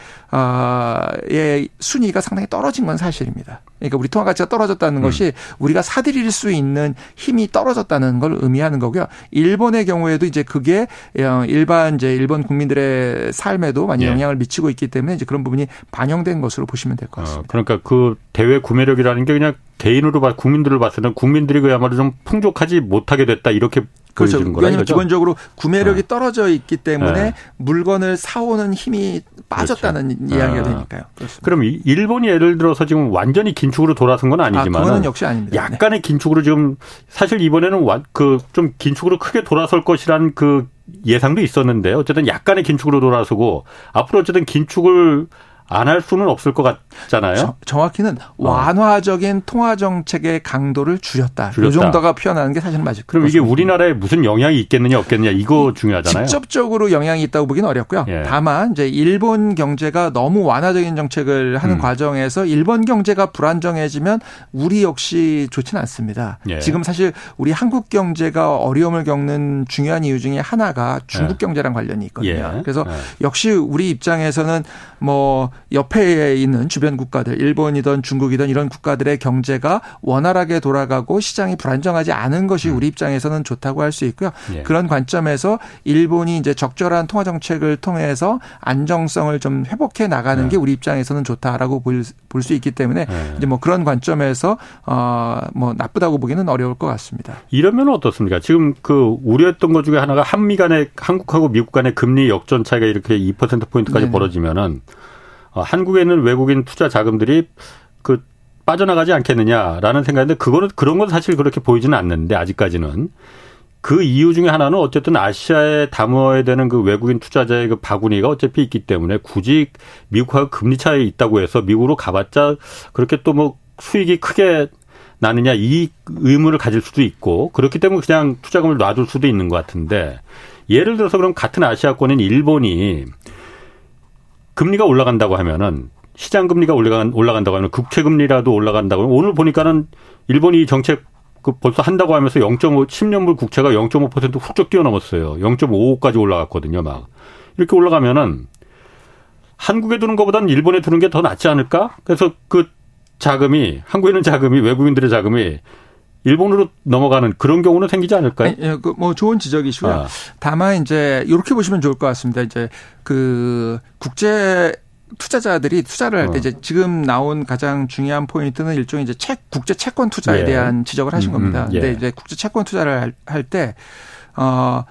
순위가 상당히 떨어진 건 사실입니다. 그러니까 우리 통화 가치가 떨어졌다는 음. 것이 우리가 사들일 수 있는 힘이 떨어졌다는 걸 의미하는 거고요. 일본의 경우에도 이제 그게 어, 일반 이제 일본 국민들의 삶에도 많이 예. 영향을 미치고 있기 때문에 이제 그런 부분이 반영된 것으로 보시면 될것 어, 같습니다. 어, 그러니까 그 대외 구매력이라는 게 그냥 개인으로 봐 국민들을 봤을 때는 국민들이 그야말로 좀 풍족하지 못하게 됐다 이렇게 그렇죠. 왜냐하면 기본적으로 구매력이 네. 떨어져 있기 때문에 네. 물건을 사오는 힘이 빠졌다는 그렇죠. 이야기가 아. 되니까요. 그렇습니다. 그럼 일본이 예를 들어서 지금 완전히 긴축으로 돌아선 건 아니지만 아, 그거는 역시 아닙니다. 약간의 긴축으로 지금 사실 이번에는 그 좀 긴축으로 크게 돌아설 것이란 그 예상도 있었는데 어쨌든 약간의 긴축으로 돌아서고 앞으로 어쨌든 긴축을 안 할 수는 없을 것 같잖아요. 저, 정확히는 어. 완화적인 통화 정책의 강도를 줄였다. 줄였다. 이 정도가 표현하는 게 사실은 맞을 그럼 이게 우리나라에 무슨 영향이 있겠느냐 없겠느냐 이거 중요하잖아요. 직접적으로 영향이 있다고 보기는 어렵고요. 예. 다만 이제 일본 경제가 너무 완화적인 정책을 하는 음. 과정에서 일본 경제가 불안정해지면 우리 역시 좋지는 않습니다. 예. 지금 사실 우리 한국 경제가 어려움을 겪는 중요한 이유 중에 하나가 중국 예. 경제랑 관련이 있거든요. 예. 그래서 예. 역시 우리 입장에서는 뭐 옆에 있는 주변 국가들, 일본이든 중국이든 이런 국가들의 경제가 원활하게 돌아가고 시장이 불안정하지 않은 것이 음. 우리 입장에서는 좋다고 할 수 있고요. 예. 그런 관점에서 일본이 이제 적절한 통화 정책을 통해서 안정성을 좀 회복해 나가는 예. 게 우리 입장에서는 좋다라고 볼 수 있기 때문에 예. 이제 뭐 그런 관점에서 어뭐 나쁘다고 보기는 어려울 것 같습니다. 이러면 어떻습니까? 지금 그 우려했던 것 중에 하나가 한미 간의 한국하고 미국 간의 금리 역전 차이가 이렇게 2% 포인트까지. 벌어지면은 어, 한국에 있는 외국인 투자 자금들이 그 빠져나가지 않겠느냐라는 생각인데 그거는 그런 건 사실 그렇게 보이지는 않는데 아직까지는. 그 이유 중에 하나는 어쨌든 아시아에 담아야 되는 그 외국인 투자자의 그 바구니가 어차피 있기 때문에 굳이 미국하고 금리 차이 있다고 해서 미국으로 가봤자 그렇게 또 뭐 수익이 크게 나느냐 이 의문을 가질 수도 있고 그렇기 때문에 그냥 투자금을 놔둘 수도 있는 것 같은데 예를 들어서 그럼 같은 아시아권인 일본이 금리가 올라간다고 하면은 시장 금리가 올라간 올라간다고 하면 국채 금리라도 올라간다고 하면 오늘 보니까는 일본이 정책 그 벌써 한다고 하면서 0.5 10년물 국채가 0.5% 훌쩍 뛰어넘었어요. 0.55까지 올라갔거든요, 막. 이렇게 올라가면은 한국에 두는 것보다는 일본에 두는 게 더 낫지 않을까? 그래서 그 자금이 한국에 있는 자금이 외국인들의 자금이 일본으로 넘어가는 그런 경우는 생기지 않을까요? 예, 그 뭐 좋은 지적이시고요. 아. 다만 이제 이렇게 보시면 좋을 것 같습니다. 이제 그 국제 투자자들이 투자를 할때 어. 이제 지금 나온 가장 중요한 포인트는 일종의 이제 책 국제 채권 투자에 예. 대한 지적을 하신 음, 겁니다. 음, 예. 근데 이제 국제 채권 투자를 할때 어.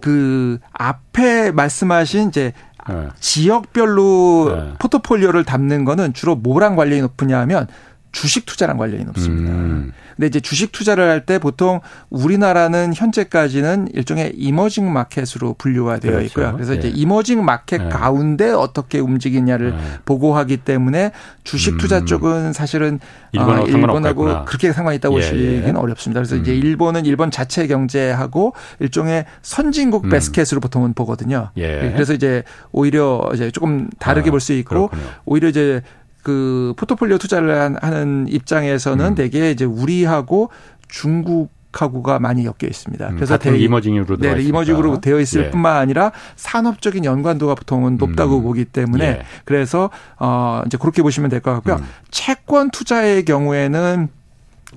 그 앞에 말씀하신 이제 네. 지역별로 네. 포트폴리오를 담는 거는 주로 뭐랑 관련이 높으냐 하면 주식 투자랑 관련이 높습니다. 음. 근데 이제 주식 투자를 할 때 보통 우리나라는 현재까지는 일종의 이머징 마켓으로 분류가 되어 그렇죠. 있고요. 그래서 예. 이제 이머징 마켓 예. 가운데 어떻게 움직이냐를 예. 보고하기 때문에 주식 투자 음. 쪽은 사실은 일본하고, 어, 일본하고 그렇게 상관이 있다고 예, 보시기는 예. 어렵습니다. 그래서 음. 이제 일본은 일본 자체 경제하고 일종의 선진국 음. 베스켓으로 보통은 보거든요. 예. 그래서 이제 오히려 이제 조금 다르게 아, 볼수 있고 그렇군요. 오히려 이제 그 포트폴리오 투자를 하는 입장에서는 음. 대개 이제 우리하고 중국 하고가 많이 엮여 있습니다. 음, 그래서 대 이머징으로 네, 이머징으로 되어 있을 예. 뿐만 아니라 산업적인 연관도가 보통은 높다고 음. 보기 때문에 예. 그래서 어 이제 그렇게 보시면 될 것 같고요. 음. 채권 투자의 경우에는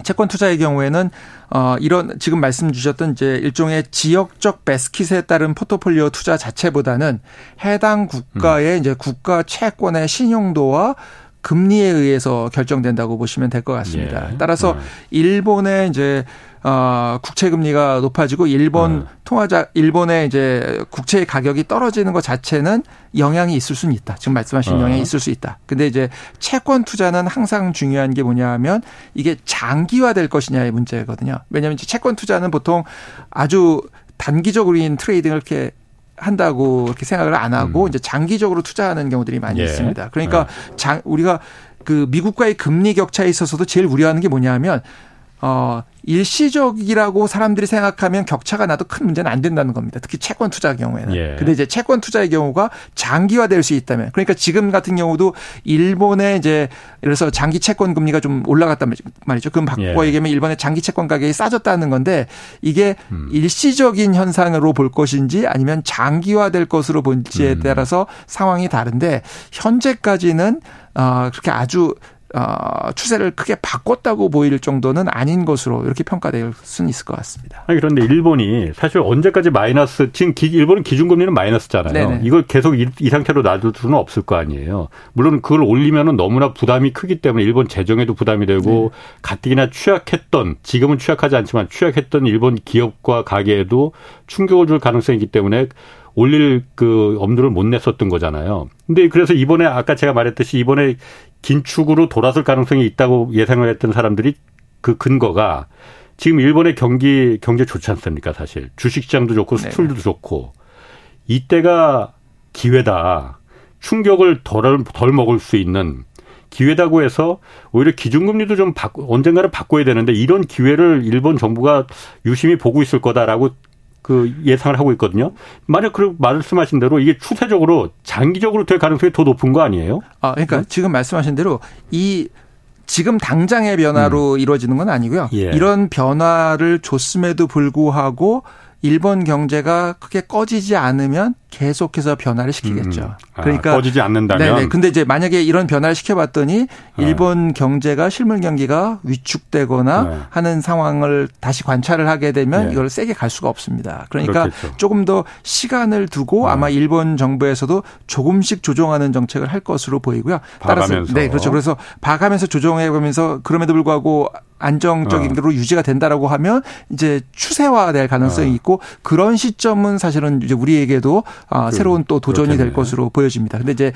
채권 투자의 경우에는 어 이런 지금 말씀 주셨던 이제 일종의 지역적 베스킷에 따른 포트폴리오 투자 자체보다는 해당 국가의 음. 이제 국가 채권의 신용도와 금리에 의해서 결정된다고 보시면 될 것 같습니다. 예. 따라서 네. 일본의 이제 어 국채 금리가 높아지고 일본 네. 통화자 일본의 이제 국채 가격이 떨어지는 것 자체는 영향이 있을 수는 있다. 지금 말씀하신 어. 영향이 있을 수 있다. 근데 이제 채권 투자는 항상 중요한 게 뭐냐하면 이게 장기화될 것이냐의 문제거든요. 왜냐하면 채권 투자는 보통 아주 단기적으로인 트레이딩을 이렇게 한다고 이렇게 생각을 안 하고 음. 이제 장기적으로 투자하는 경우들이 많이 예. 있습니다. 그러니까 네. 장 우리가 그 미국과의 금리 격차에 있어서도 제일 우려하는 게 뭐냐하면 어, 일시적이라고 사람들이 생각하면 격차가 나도 큰 문제는 안 된다는 겁니다. 특히 채권 투자 경우에는. 예. 근데 이제 채권 투자의 경우가 장기화될 수 있다면 그러니까 지금 같은 경우도 일본의 이제 예를 들어서 장기 채권 금리가 좀 올라갔단 말이죠. 그럼 바꿔 예. 얘기하면 일본의 장기 채권 가격이 싸졌다는 건데 이게 음. 일시적인 현상으로 볼 것인지 아니면 장기화될 것으로 본지에 음. 따라서 상황이 다른데 현재까지는 어, 그렇게 아주 어, 추세를 크게 바꿨다고 보일 정도는 아닌 것으로 이렇게 평가될 수는 있을 것 같습니다. 아니, 그런데 일본이 사실 언제까지 마이너스 지금 기, 일본은 기준금리는 마이너스잖아요. 네네. 이걸 계속 이, 이, 상태로 놔둘 수는 없을 거 아니에요. 물론 그걸 올리면은 너무나 부담이 크기 때문에 일본 재정에도 부담이 되고 네. 가뜩이나 취약했던 지금은 취약하지 않지만 취약했던 일본 기업과 가게에도 충격을 줄 가능성이 있기 때문에 올릴 그 엄두를 못 냈었던 거잖아요. 근데 그래서 이번에 아까 제가 말했듯이 이번에 긴축으로 돌아설 가능성이 있다고 예상을 했던 사람들이 그 근거가 지금 일본의 경기 경제 좋지 않습니까 사실 주식시장도 좋고 네. 수출도 네. 좋고 이때가 기회다 충격을 덜, 덜 먹을 수 있는 기회다고 해서 오히려 기준금리도 좀 바꾸, 언젠가는 바꿔야 되는데 이런 기회를 일본 정부가 유심히 보고 있을 거다라고 그 예상을 하고 있거든요. 만약 그 말씀하신 대로 이게 추세적으로 장기적으로 될 가능성이 더 높은 거 아니에요? 아, 그러니까 음? 지금 말씀하신 대로 이 지금 당장의 변화로 음. 이루어지는 건 아니고요. 예. 이런 변화를 줬음에도 불구하고 일본 경제가 크게 꺼지지 않으면 계속해서 변화를 시키겠죠. 음. 아, 그러니까 꺼지지 않는다면. 네네. 근데 이제 만약에 이런 변화를 시켜봤더니 아. 일본 네. 경제가 실물 경기가 위축되거나 네. 하는 상황을 다시 관찰을 하게 되면 네. 이걸 세게 갈 수가 없습니다. 그러니까 그렇겠죠. 조금 더 시간을 두고 네. 아마 일본 정부에서도 조금씩 조정하는 정책을 할 것으로 보이고요. 따라서 네 그렇죠. 그래서 봐가면서 조정해가면서 그럼에도 불구하고 안정적인 대로 어. 유지가 된다라고 하면 이제 추세화될 가능성이 어. 있고 그런 시점은 사실은 이제 우리에게도 아, 그, 새로운 또 도전이 그렇겠네요. 될 것으로 보여집니다. 근데 이제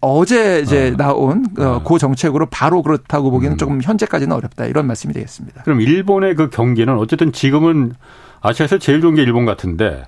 어제 이제 어. 나온 어. 그 정책으로 바로 그렇다고 보기는 음. 조금 현재까지는 어렵다 이런 말씀이 되겠습니다. 그럼 일본의 그 경기는 어쨌든 지금은 아시아에서 제일 좋은 게 일본 같은데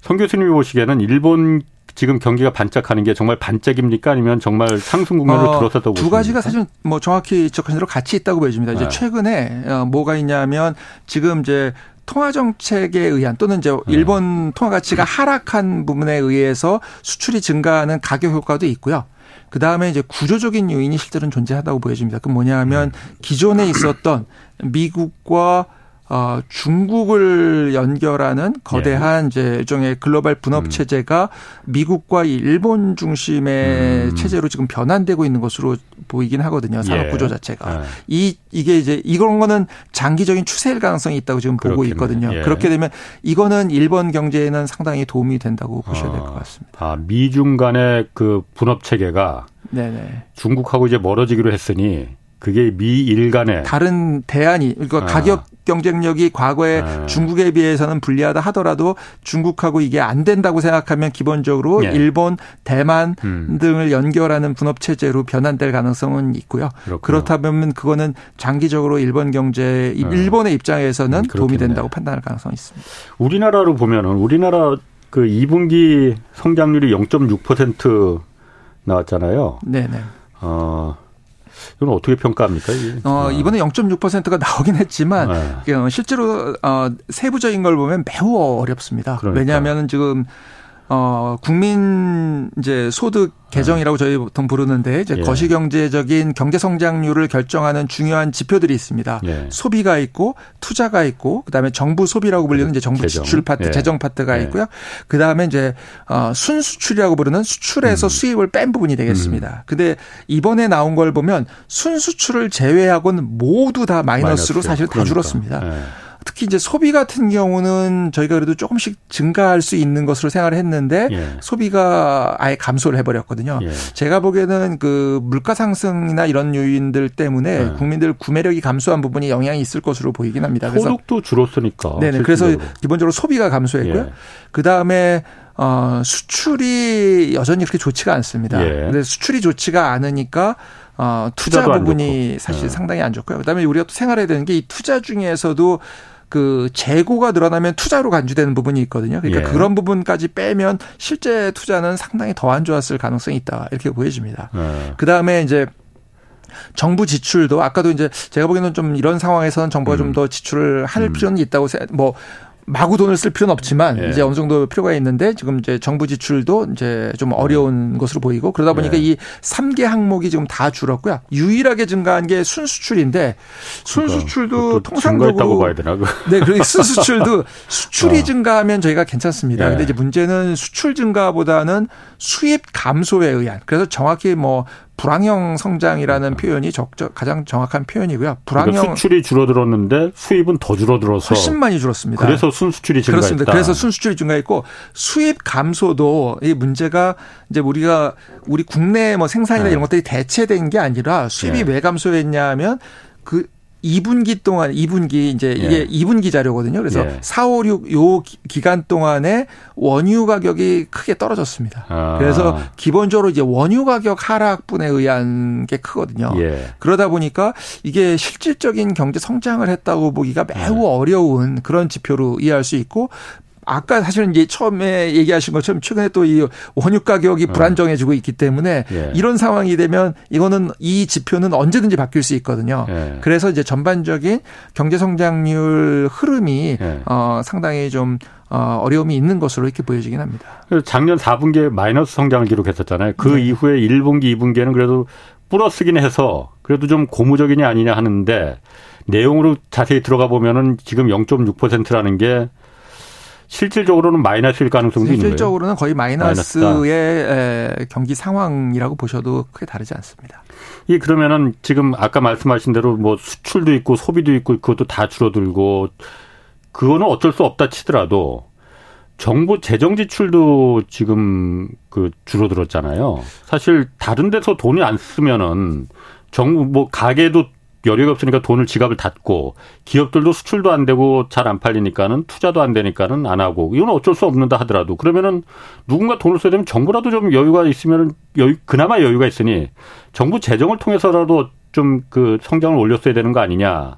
성 교수님이 보시기에는 일본 지금 경기가 반짝하는 게 정말 반짝입니까 아니면 정말 상승 국면으로 어, 들어섰다고 두 가지가 사실 뭐 정확히 지적하신 대로 같이 있다고 보여집니다. 이제 네. 최근에 어, 뭐가 있냐면 지금 이제 통화 정책에 의한 또는 이제 네. 일본 통화 가치가 하락한 부분에 의해서 수출이 증가하는 가격 효과도 있고요. 그 다음에 이제 구조적인 요인이 실제로는 존재하다고 보여집니다. 그 뭐냐 하면 네. 기존에 있었던 미국과 어, 중국을 연결하는 거대한 예. 이제 일종의 글로벌 분업 음. 체제가 미국과 일본 중심의 음. 체제로 지금 변환되고 있는 것으로 보이긴 하거든요. 산업 예. 구조 자체가. 예. 이 이게 이제 이런 거는 장기적인 추세일 가능성이 있다고 지금 보고 그렇겠네. 있거든요. 예. 그렇게 되면 이거는 일본 경제에는 상당히 도움이 된다고 보셔야 될것 아. 같습니다. 아, 미중 간의 그 분업 체계가 네네. 중국하고 이제 멀어지기로 했으니 그게 미일 간의 다른 대안이 그러니까 아. 가격 경쟁력이 과거에 아. 중국에 비해서는 불리하다 하더라도 중국하고 이게 안 된다고 생각하면 기본적으로 예. 일본, 대만 음. 등을 연결하는 분업 체제로 변환될 가능성은 있고요. 그렇구나. 그렇다면 그거는 장기적으로 일본 경제 아. 일본의 입장에서는 음, 도움이 된다고 판단할 가능성이 있습니다. 우리나라로 보면은 우리나라 그 2분기 성장률이 0.6% 나왔잖아요. 네네. 어 이건 어떻게 평가합니까? 어, 아. 이번에 0.6%가 나오긴 했지만 네. 어, 실제로 어, 세부적인 걸 보면 매우 어렵습니다. 그러니까. 왜냐하면 지금 어, 국민 이제 소득 개정이라고 저희 보통 부르는데 이제 예. 거시경제적인 경제 성장률을 결정하는 중요한 지표들이 있습니다. 예. 소비가 있고 투자가 있고 그다음에 정부 소비라고 불리는 이제 정부 재정. 지출 파트, 예. 재정 파트가 예. 있고요. 그다음에 이제 어 순수출이라고 부르는 수출에서 음. 수입을 뺀 부분이 되겠습니다. 음. 근데 이번에 나온 걸 보면 순수출을 제외하고는 모두 다 마이너스로 마이너스. 사실 다 그러니까. 줄었습니다. 예. 특히 이제 소비 같은 경우는 저희가 그래도 조금씩 증가할 수 있는 것으로 생각을 했는데 예. 소비가 아예 감소를 해버렸거든요. 예. 제가 보기에는 그 물가 상승이나 이런 요인들 때문에 예. 국민들 구매력이 감소한 부분이 영향이 있을 것으로 보이긴 합니다. 그래서 소득도 줄었으니까. 네네. 그래서 기본적으로 소비가 감소했고요. 예. 그 다음에 어, 수출이 여전히 그렇게 좋지가 않습니다. 예. 근데 수출이 좋지가 않으니까 어, 투자 부분이 사실 네. 상당히 안 좋고요. 그다음에 우리가 또 생활해야 되는 게 이 투자 중에서도 그 재고가 늘어나면 투자로 간주되는 부분이 있거든요. 그러니까 예. 그런 부분까지 빼면 실제 투자는 상당히 더 안 좋았을 가능성이 있다 이렇게 보여집니다. 예. 그 다음에 이제 정부 지출도 아까도 이제 제가 보기에는 좀 이런 상황에서는 정부가 음. 좀더 지출을 할 음. 필요는 있다고 뭐 마구 돈을 쓸 필요는 없지만 예. 이제 어느 정도 필요가 있는데 지금 이제 정부 지출도 이제 좀 어려운 음. 것으로 보이고 그러다 보니까 예. 이 3개 항목이 지금 다 줄었고요. 유일하게 증가한 게 순수출인데 순수출도 그러니까, 통상적으로 봐야 되나? 네, 그리고 순수출도 수출이 어. 증가하면 저희가 괜찮습니다. 예. 근데 이제 문제는 수출 증가보다는 수입 감소에 의한 그래서 정확히 뭐 불황형 성장이라는 표현이 적적 가장 정확한 표현이고요. 불황형 그러니까 수출이 줄어들었는데 수입은 더 줄어들어서 훨씬 많이 줄었습니다. 그래서 순수출이 증가했다. 그렇습니다. 그래서 순수출이 증가했고 수입 감소도 이 문제가 이제 우리가 우리 국내 뭐 생산이나 네. 이런 것들이 대체된 게 아니라 수입이 네. 왜 감소했냐 하면 그 2분기 동안 2분기 이제 이게 예. 2분기 자료거든요. 그래서 예. 4, 5, 6 요 기간 동안에 원유 가격이 크게 떨어졌습니다. 아. 그래서 기본적으로 이제 원유 가격 하락분에 의한 게 크거든요. 예. 그러다 보니까 이게 실질적인 경제 성장을 했다고 보기가 매우 예. 어려운 그런 지표로 이해할 수 있고 아까 사실은 이제 처음에 얘기하신 것처럼 최근에 또 이 원유 가격이 어. 불안정해지고 있기 때문에 예. 이런 상황이 되면 이거는 이 지표는 언제든지 바뀔 수 있거든요. 예. 그래서 이제 전반적인 경제 성장률 흐름이 예. 어 상당히 좀 어, 어려움이 있는 것으로 이렇게 보여지긴 합니다. 작년 4분기에 마이너스 성장을 기록했었잖아요. 그 네. 이후에 1분기, 2분기에는 그래도 플러스긴 해서 그래도 좀 고무적이냐 아니냐 하는데 내용으로 자세히 들어가 보면은 지금 0.6%라는 게 실질적으로는 마이너스일 가능성도 있는 거예요. 실질적으로는 거의 마이너스의 경기 상황이라고 보셔도 크게 다르지 않습니다. 이 그러면은 지금 아까 말씀하신 대로 뭐 수출도 있고 소비도 있고 그것도 다 줄어들고 그거는 어쩔 수 없다 치더라도 정부 재정 지출도 지금 그 줄어들었잖아요. 사실 다른 데서 돈이 안 쓰면은 정부 뭐 가게도 여력이 없으니까 돈을 지갑을 닫고 기업들도 수출도 안 되고 잘 안 팔리니까는 투자도 안 되니까는 안 하고 이건 어쩔 수 없는다 하더라도 그러면은 누군가 돈을 써야 되면 정부라도 좀 여유가 있으면은 여유 그나마 여유가 있으니 정부 재정을 통해서라도 좀 그 성장을 올렸어야 되는 거 아니냐.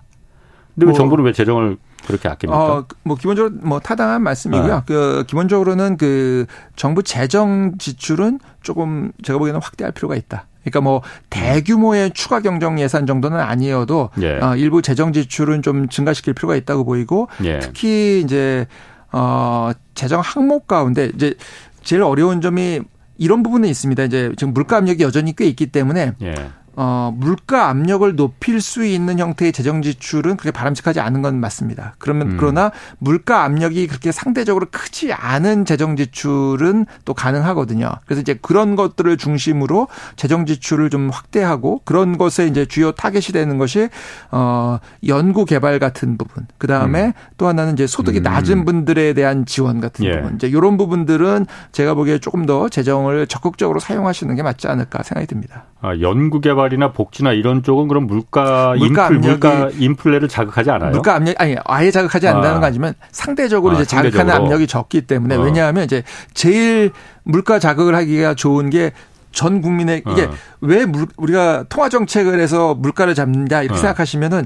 근데 왜 뭐, 정부는 왜 재정을 그렇게 아낍니까? 어, 뭐 기본적으로 뭐 타당한 말씀이고요. 네. 그 기본적으로는 그 정부 재정 지출은 조금 제가 보기에는 확대할 필요가 있다. 그러니까 뭐 대규모의 추가 경정 예산 정도는 아니어도 예. 어, 일부 재정 지출은 좀 증가시킬 필요가 있다고 보이고 예. 특히 이제 어 재정 항목 가운데 이제 제일 어려운 점이 이런 부분은 있습니다. 이제 지금 물가 압력이 여전히 꽤 있기 때문에 예. 어, 물가 압력을 높일 수 있는 형태의 재정 지출은 그렇게 바람직하지 않은 건 맞습니다. 그러면 음. 그러나 물가 압력이 그렇게 상대적으로 크지 않은 재정 지출은 또 가능하거든요. 그래서 이제 그런 것들을 중심으로 재정 지출을 좀 확대하고 그런 것에 이제 주요 타겟이 되는 것이 어 연구 개발 같은 부분. 그다음에 음. 또 하나는 이제 소득이 음. 낮은 분들에 대한 지원 같은 예. 부분. 이제 이런 부분들은 제가 보기에 조금 더 재정을 적극적으로 사용하시는 게 맞지 않을까 생각이 듭니다. 아, 연구 개발 이나 복지나 이런 쪽은 그럼 물가, 물가 인플, 물가 인플레를 자극하지 않아요? 물가 압력 아니 아예 자극하지 않는다는 아. 건 아니지만 상대적으로 아, 이제 자극하는 상대적으로. 압력이 적기 때문에 어. 왜냐하면 이제 제일 물가 자극을 하기가 좋은 게 전 국민의 이게 어. 왜 물, 우리가 통화 정책을 해서 물가를 잡는다 이렇게 어. 생각하시면은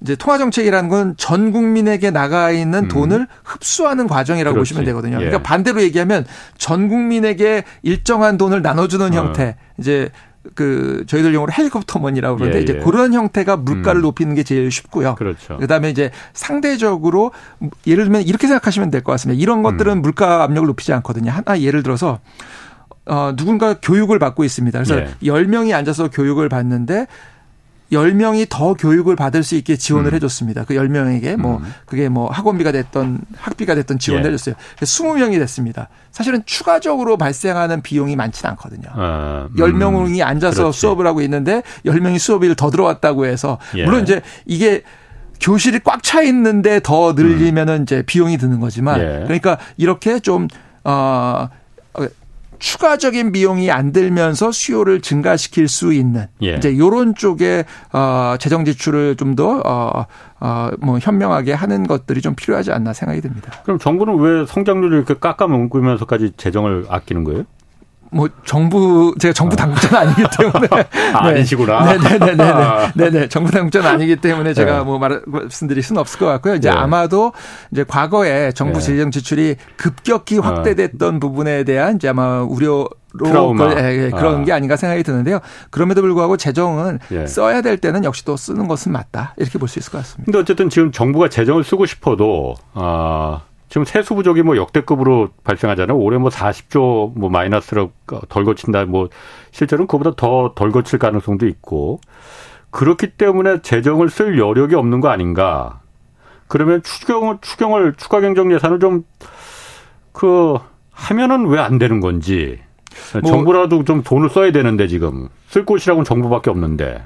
이제 통화 정책이라는 건 전 국민에게 나가 있는 음. 돈을 흡수하는 과정이라고 그렇지. 보시면 되거든요. 예. 그러니까 반대로 얘기하면 전 국민에게 일정한 돈을 나눠주는 어. 형태 이제 그 저희들 용어로 헬리콥터먼이라고 그러는데 예, 예. 이제 그런 형태가 물가를 음. 높이는 게 제일 쉽고요. 그렇죠. 그다음에 이제 상대적으로 예를 들면 이렇게 생각하시면 될 것 같습니다. 이런 것들은 음. 물가 압력을 높이지 않거든요. 하나 예를 들어서 어 누군가 교육을 받고 있습니다. 그래서 예. 10명이 앉아서 교육을 받는데 10명이 더 교육을 받을 수 있게 지원을 음. 해줬습니다. 그 10명에게 뭐, 음. 그게 뭐 학원비가 됐던 학비가 됐던 지원을 예. 해줬어요. 20명이 됐습니다. 사실은 추가적으로 발생하는 비용이 많지는 않거든요. 아, 음. 10명이 앉아서 그렇지. 수업을 하고 있는데 10명이 수업비를 더 들어왔다고 해서 예. 물론 이제 이게 교실이 꽉 차 있는데 더 늘리면은 음. 이제 비용이 드는 거지만 예. 그러니까 이렇게 좀, 어, 추가적인 비용이 안 들면서 수요를 증가시킬 수 있는 예. 이제 요런 쪽에 어 재정 지출을 좀더 어 어, 뭐 현명하게 하는 것들이 좀 필요하지 않나 생각이 듭니다. 그럼 정부는 왜 성장률을 이렇게 깎아 먹으면서까지 재정을 아끼는 거예요? 뭐 정부 제가 정부 아. 당국자는 아니기 때문에 아, 네. 아니시구나. 네네네네. 네네. 아. 네네. 정부 당국자는 아니기 때문에 제가 네. 뭐 말씀드릴 수는 없을 것 같고요. 이제 네. 아마도 이제 과거에 정부 네. 재정 지출이 급격히 아. 확대됐던 아. 부분에 대한 이제 아마 우려 로 예, 예, 그런 아. 게 아닌가 생각이 드는데요. 그럼에도 불구하고 재정은 예. 써야 될 때는 역시 또 쓰는 것은 맞다 이렇게 볼 수 있을 것 같습니다. 근데 어쨌든 지금 정부가 재정을 쓰고 싶어도 아 지금 세수 부족이 뭐 역대급으로 발생하잖아요. 올해 뭐 40조 뭐 마이너스로 덜 거친다. 뭐 실제로는 그보다 더 덜 거칠 가능성도 있고 그렇기 때문에 재정을 쓸 여력이 없는 거 아닌가. 그러면 추경을 추경을 추가 경정 예산을 좀 그 하면은 왜 안 되는 건지. 뭐 정부라도 좀 돈을 써야 되는데 지금 쓸 곳이라고는 정부밖에 없는데.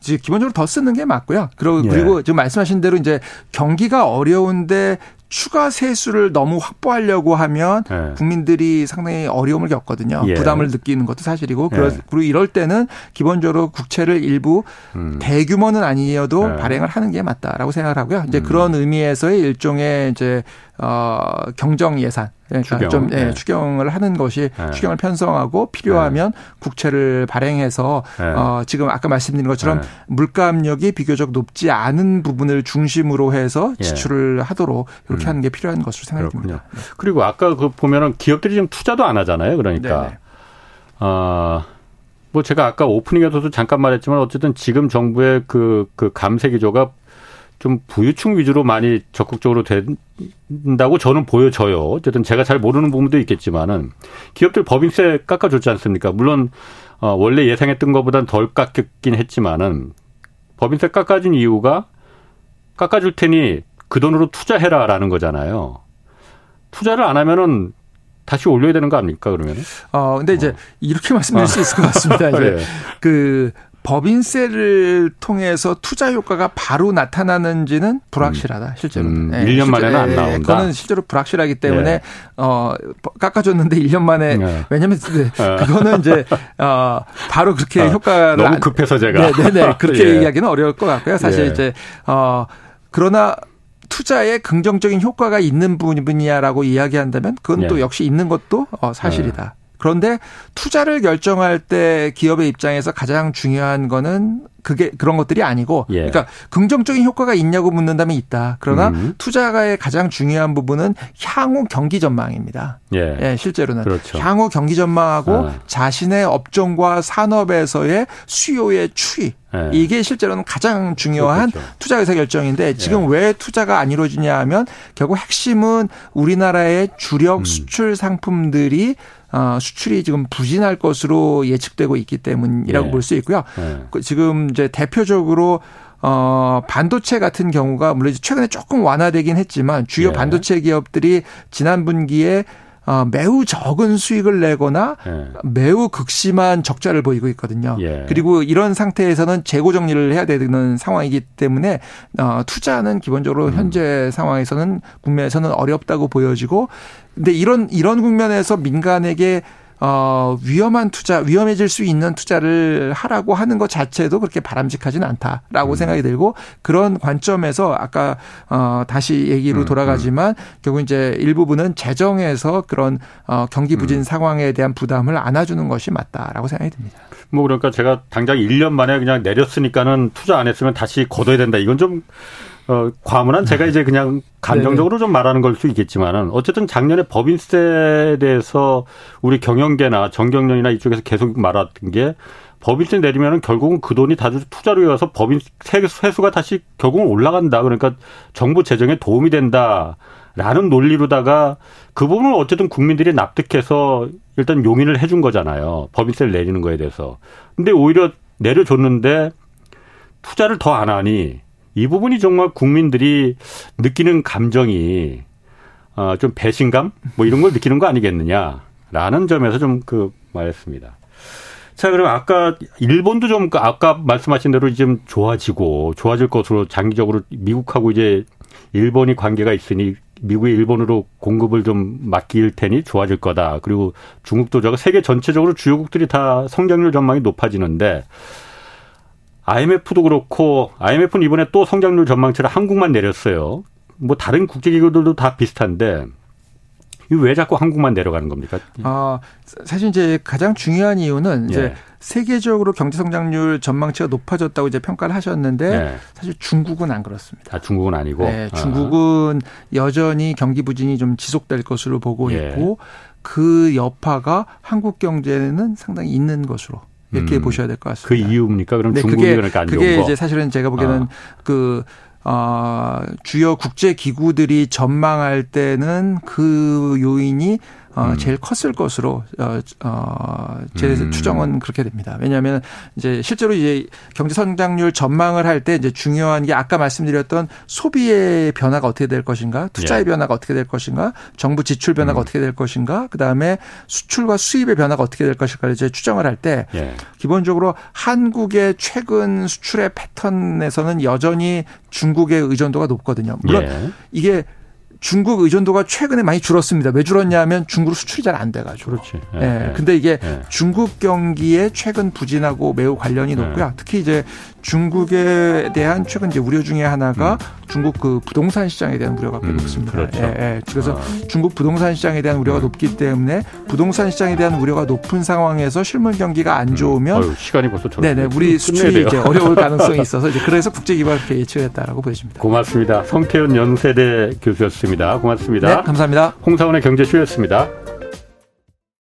기본적으로 더 쓰는 게 맞고요. 그리고 예. 그리고 지금 말씀하신 대로 이제 경기가 어려운데 추가 세수를 너무 확보하려고 하면 네. 국민들이 상당히 어려움을 겪거든요. 예. 부담을 느끼는 것도 사실이고 예. 그리고 이럴 때는 기본적으로 국채를 일부 음. 대규모는 아니어도 네. 발행을 하는 게 맞다라고 생각을 하고요. 이제 음. 그런 의미에서의 일종의 이제 어 경정 예산 그러니까 추경. 좀 예, 네. 추경을 하는 것이 네. 추경을 편성하고 필요하면 네. 국채를 발행해서 네. 어 지금 아까 말씀드린 것처럼 네. 물가 압력이 비교적 높지 않은 부분을 중심으로 해서 예. 지출을 하도록 이렇게 음. 하는 게 필요한 것으로 생각이 듭니다. 그리고 아까 그 보면은 기업들이 지금 투자도 안 하잖아요. 그러니까 어, 뭐 제가 아까 오프닝에서도 잠깐 말했지만 어쨌든 지금 정부의 그, 그 감세 기조가 좀 부유층 위주로 많이 적극적으로 된다고 저는 보여져요. 어쨌든 제가 잘 모르는 부분도 있겠지만은 기업들 법인세 깎아줬지 않습니까? 물론 어 원래 예상했던 것보다는 덜 깎였긴 했지만은 법인세 깎아준 이유가 깎아줄 테니 그 돈으로 투자해라라는 거잖아요. 투자를 안 하면은 다시 올려야 되는 거 아닙니까 그러면은? 어 근데 이제 어. 이렇게 말씀드릴 아. 수 있을 것 같습니다. 이제 네. 그 법인세를 통해서 투자 효과가 바로 나타나는지는 불확실하다 음. 실제로. 음, 네. 1년 만에는 안 예, 나온다. 그거는 실제로 불확실하기 때문에 네. 어 깎아줬는데 1년 만에 네. 왜냐하면 그거는 이제 어 바로 그렇게 어, 효과를 너무 급해서 제가 네네네 네, 그렇게 예. 얘기하기는 어려울 것 같고요. 사실 예. 이제 어 그러나 투자에 긍정적인 효과가 있는 부분이냐라고 이야기한다면 그건 또 역시 있는 것도 어 사실이다. 그런데 투자를 결정할 때 기업의 입장에서 가장 중요한 거는 그게 그런 것들이 아니고 예. 그러니까 긍정적인 효과가 있냐고 묻는다면 있다. 그러나 음. 투자가의 가장 중요한 부분은 향후 경기 전망입니다. 예, 예 실제로는 그렇죠. 향후 경기 전망하고 아. 자신의 업종과 산업에서의 수요의 추이 예. 이게 실제로는 가장 중요한 그렇죠. 투자 의사 결정인데 지금 예. 왜 투자가 안 이루어지냐 하면 결국 핵심은 우리나라의 주력 음. 수출 상품들이 어, 수출이 지금 부진할 것으로 예측되고 있기 때문이라고 네. 볼수 있고요. 네. 그 지금 이제 대표적으로 어, 반도체 같은 경우가 물론 최근에 조금 완화되긴 했지만 주요 네. 반도체 기업들이 지난 분기에 어, 매우 적은 수익을 내거나 예. 매우 극심한 적자를 보이고 있거든요. 예. 그리고 이런 상태에서는 재고 정리를 해야 되는 상황이기 때문에 어, 투자는 기본적으로 음. 현재 상황에서는 국면에서는 어렵다고 보여지고 근데 이런 이런 국면에서 민간에게 어, 위험한 투자, 위험해질 수 있는 투자를 하라고 하는 것 자체도 그렇게 바람직하지는 않다라고 음. 생각이 들고 그런 관점에서 아까 어, 다시 얘기로 음, 돌아가지만 음. 결국 이제 일부분은 재정에서 그런 어, 경기 부진 음. 상황에 대한 부담을 안아주는 것이 맞다라고 생각이 듭니다. 뭐 그러니까 제가 당장 1년 만에 그냥 내렸으니까는 투자 안 했으면 다시 걷어야 된다. 이건 좀 어, 과문한 제가 네. 이제 그냥 감정적으로 네. 좀 말하는 걸 수 있겠지만은 어쨌든 작년에 법인세에 대해서 우리 경영계나 정경련이나 이쪽에서 계속 말했던 게 법인세 내리면은 결국은 그 돈이 다 투자로 이어서 법인 세수가 다시 결국은 올라간다. 그러니까 정부 재정에 도움이 된다 라는 논리로다가 그 부분을 어쨌든 국민들이 납득해서 일단 용인을 해준 거잖아요. 법인세를 내리는 거에 대해서. 근데 오히려 내려줬는데 투자를 더 안 하니 이 부분이 정말 국민들이 느끼는 감정이 어, 좀 배신감 뭐 이런 걸 느끼는 거 아니겠느냐라는 점에서 좀 그 말했습니다. 자, 그럼 아까 일본도 좀그 아까 말씀하신 대로 좀 좋아지고 좋아질 것으로 장기적으로 미국하고 이제 일본이 관계가 있으니 미국이 일본으로 공급을 좀 맡길 테니 좋아질 거다. 그리고 중국도 저가 세계 전체적으로 주요국들이 다 성장률 전망이 높아지는데 IMF도 그렇고 IMF는 이번에 또 성장률 전망치를 한국만 내렸어요. 뭐 다른 국제기구들도 다 비슷한데 왜 자꾸 한국만 내려가는 겁니까? 아, 사실 이제 가장 중요한 이유는 이제 예. 세계적으로 경제 성장률 전망치가 높아졌다고 이제 평가를 하셨는데 예. 사실 중국은 안 그렇습니다. 아, 중국은 아니고. 네, 중국은 아. 여전히 경기 부진이 좀 지속될 것으로 보고 예. 있고 그 여파가 한국 경제는 상당히 있는 것으로 이렇게 음. 보셔야 될 것 같습니다. 그 이유입니까? 그럼 네, 중국이 그러니까 안 좋은 그게 거? 이제 사실은 제가 보기에는 아. 그 어, 주요 국제 기구들이 전망할 때는 그 요인이 어, 음. 제일 컸을 것으로 어, 어, 제 음. 추정은 그렇게 됩니다. 왜냐하면 이제 실제로 이제 경제 성장률 전망을 할 때 이제 중요한 게 아까 말씀드렸던 소비의 변화가 어떻게 될 것인가, 투자의 예. 변화가 어떻게 될 것인가, 정부 지출 변화가 음. 어떻게 될 것인가, 그 다음에 수출과 수입의 변화가 어떻게 될 것인가를 이제 추정을 할때 예. 기본적으로 한국의 최근 수출의 패턴에서는 여전히 중국의 의존도가 높거든요. 물론 예. 이게 중국 의존도가 최근에 많이 줄었습니다. 왜 줄었냐면 중국 수출이 잘 안 돼가지고. 그렇지. 예. 예. 근데 이게 예. 중국 경기에 최근 부진하고 매우 관련이 높고요. 예. 특히 이제 중국에 대한 최근 이제 우려 중에 하나가 음. 중국 그 부동산 시장에 대한 우려가 꽤 음, 높습니다. 그렇죠. 예, 예. 그래서 아. 중국 부동산 시장에 대한 우려가 음. 높기 때문에 부동산 시장에 대한 우려가 높은 상황에서 실물 경기가 안 음. 좋으면 음. 시간이 벌써 네네 우리 수출이 이제 어려울 가능성이 있어서 이제 그래서 국제 기반 그렇게 예측했다라고 보여집니다. 고맙습니다. 성태현 연세대 교수였습니다. 고맙습니다. 네, 감사합니다. 홍사원의 경제쇼였습니다.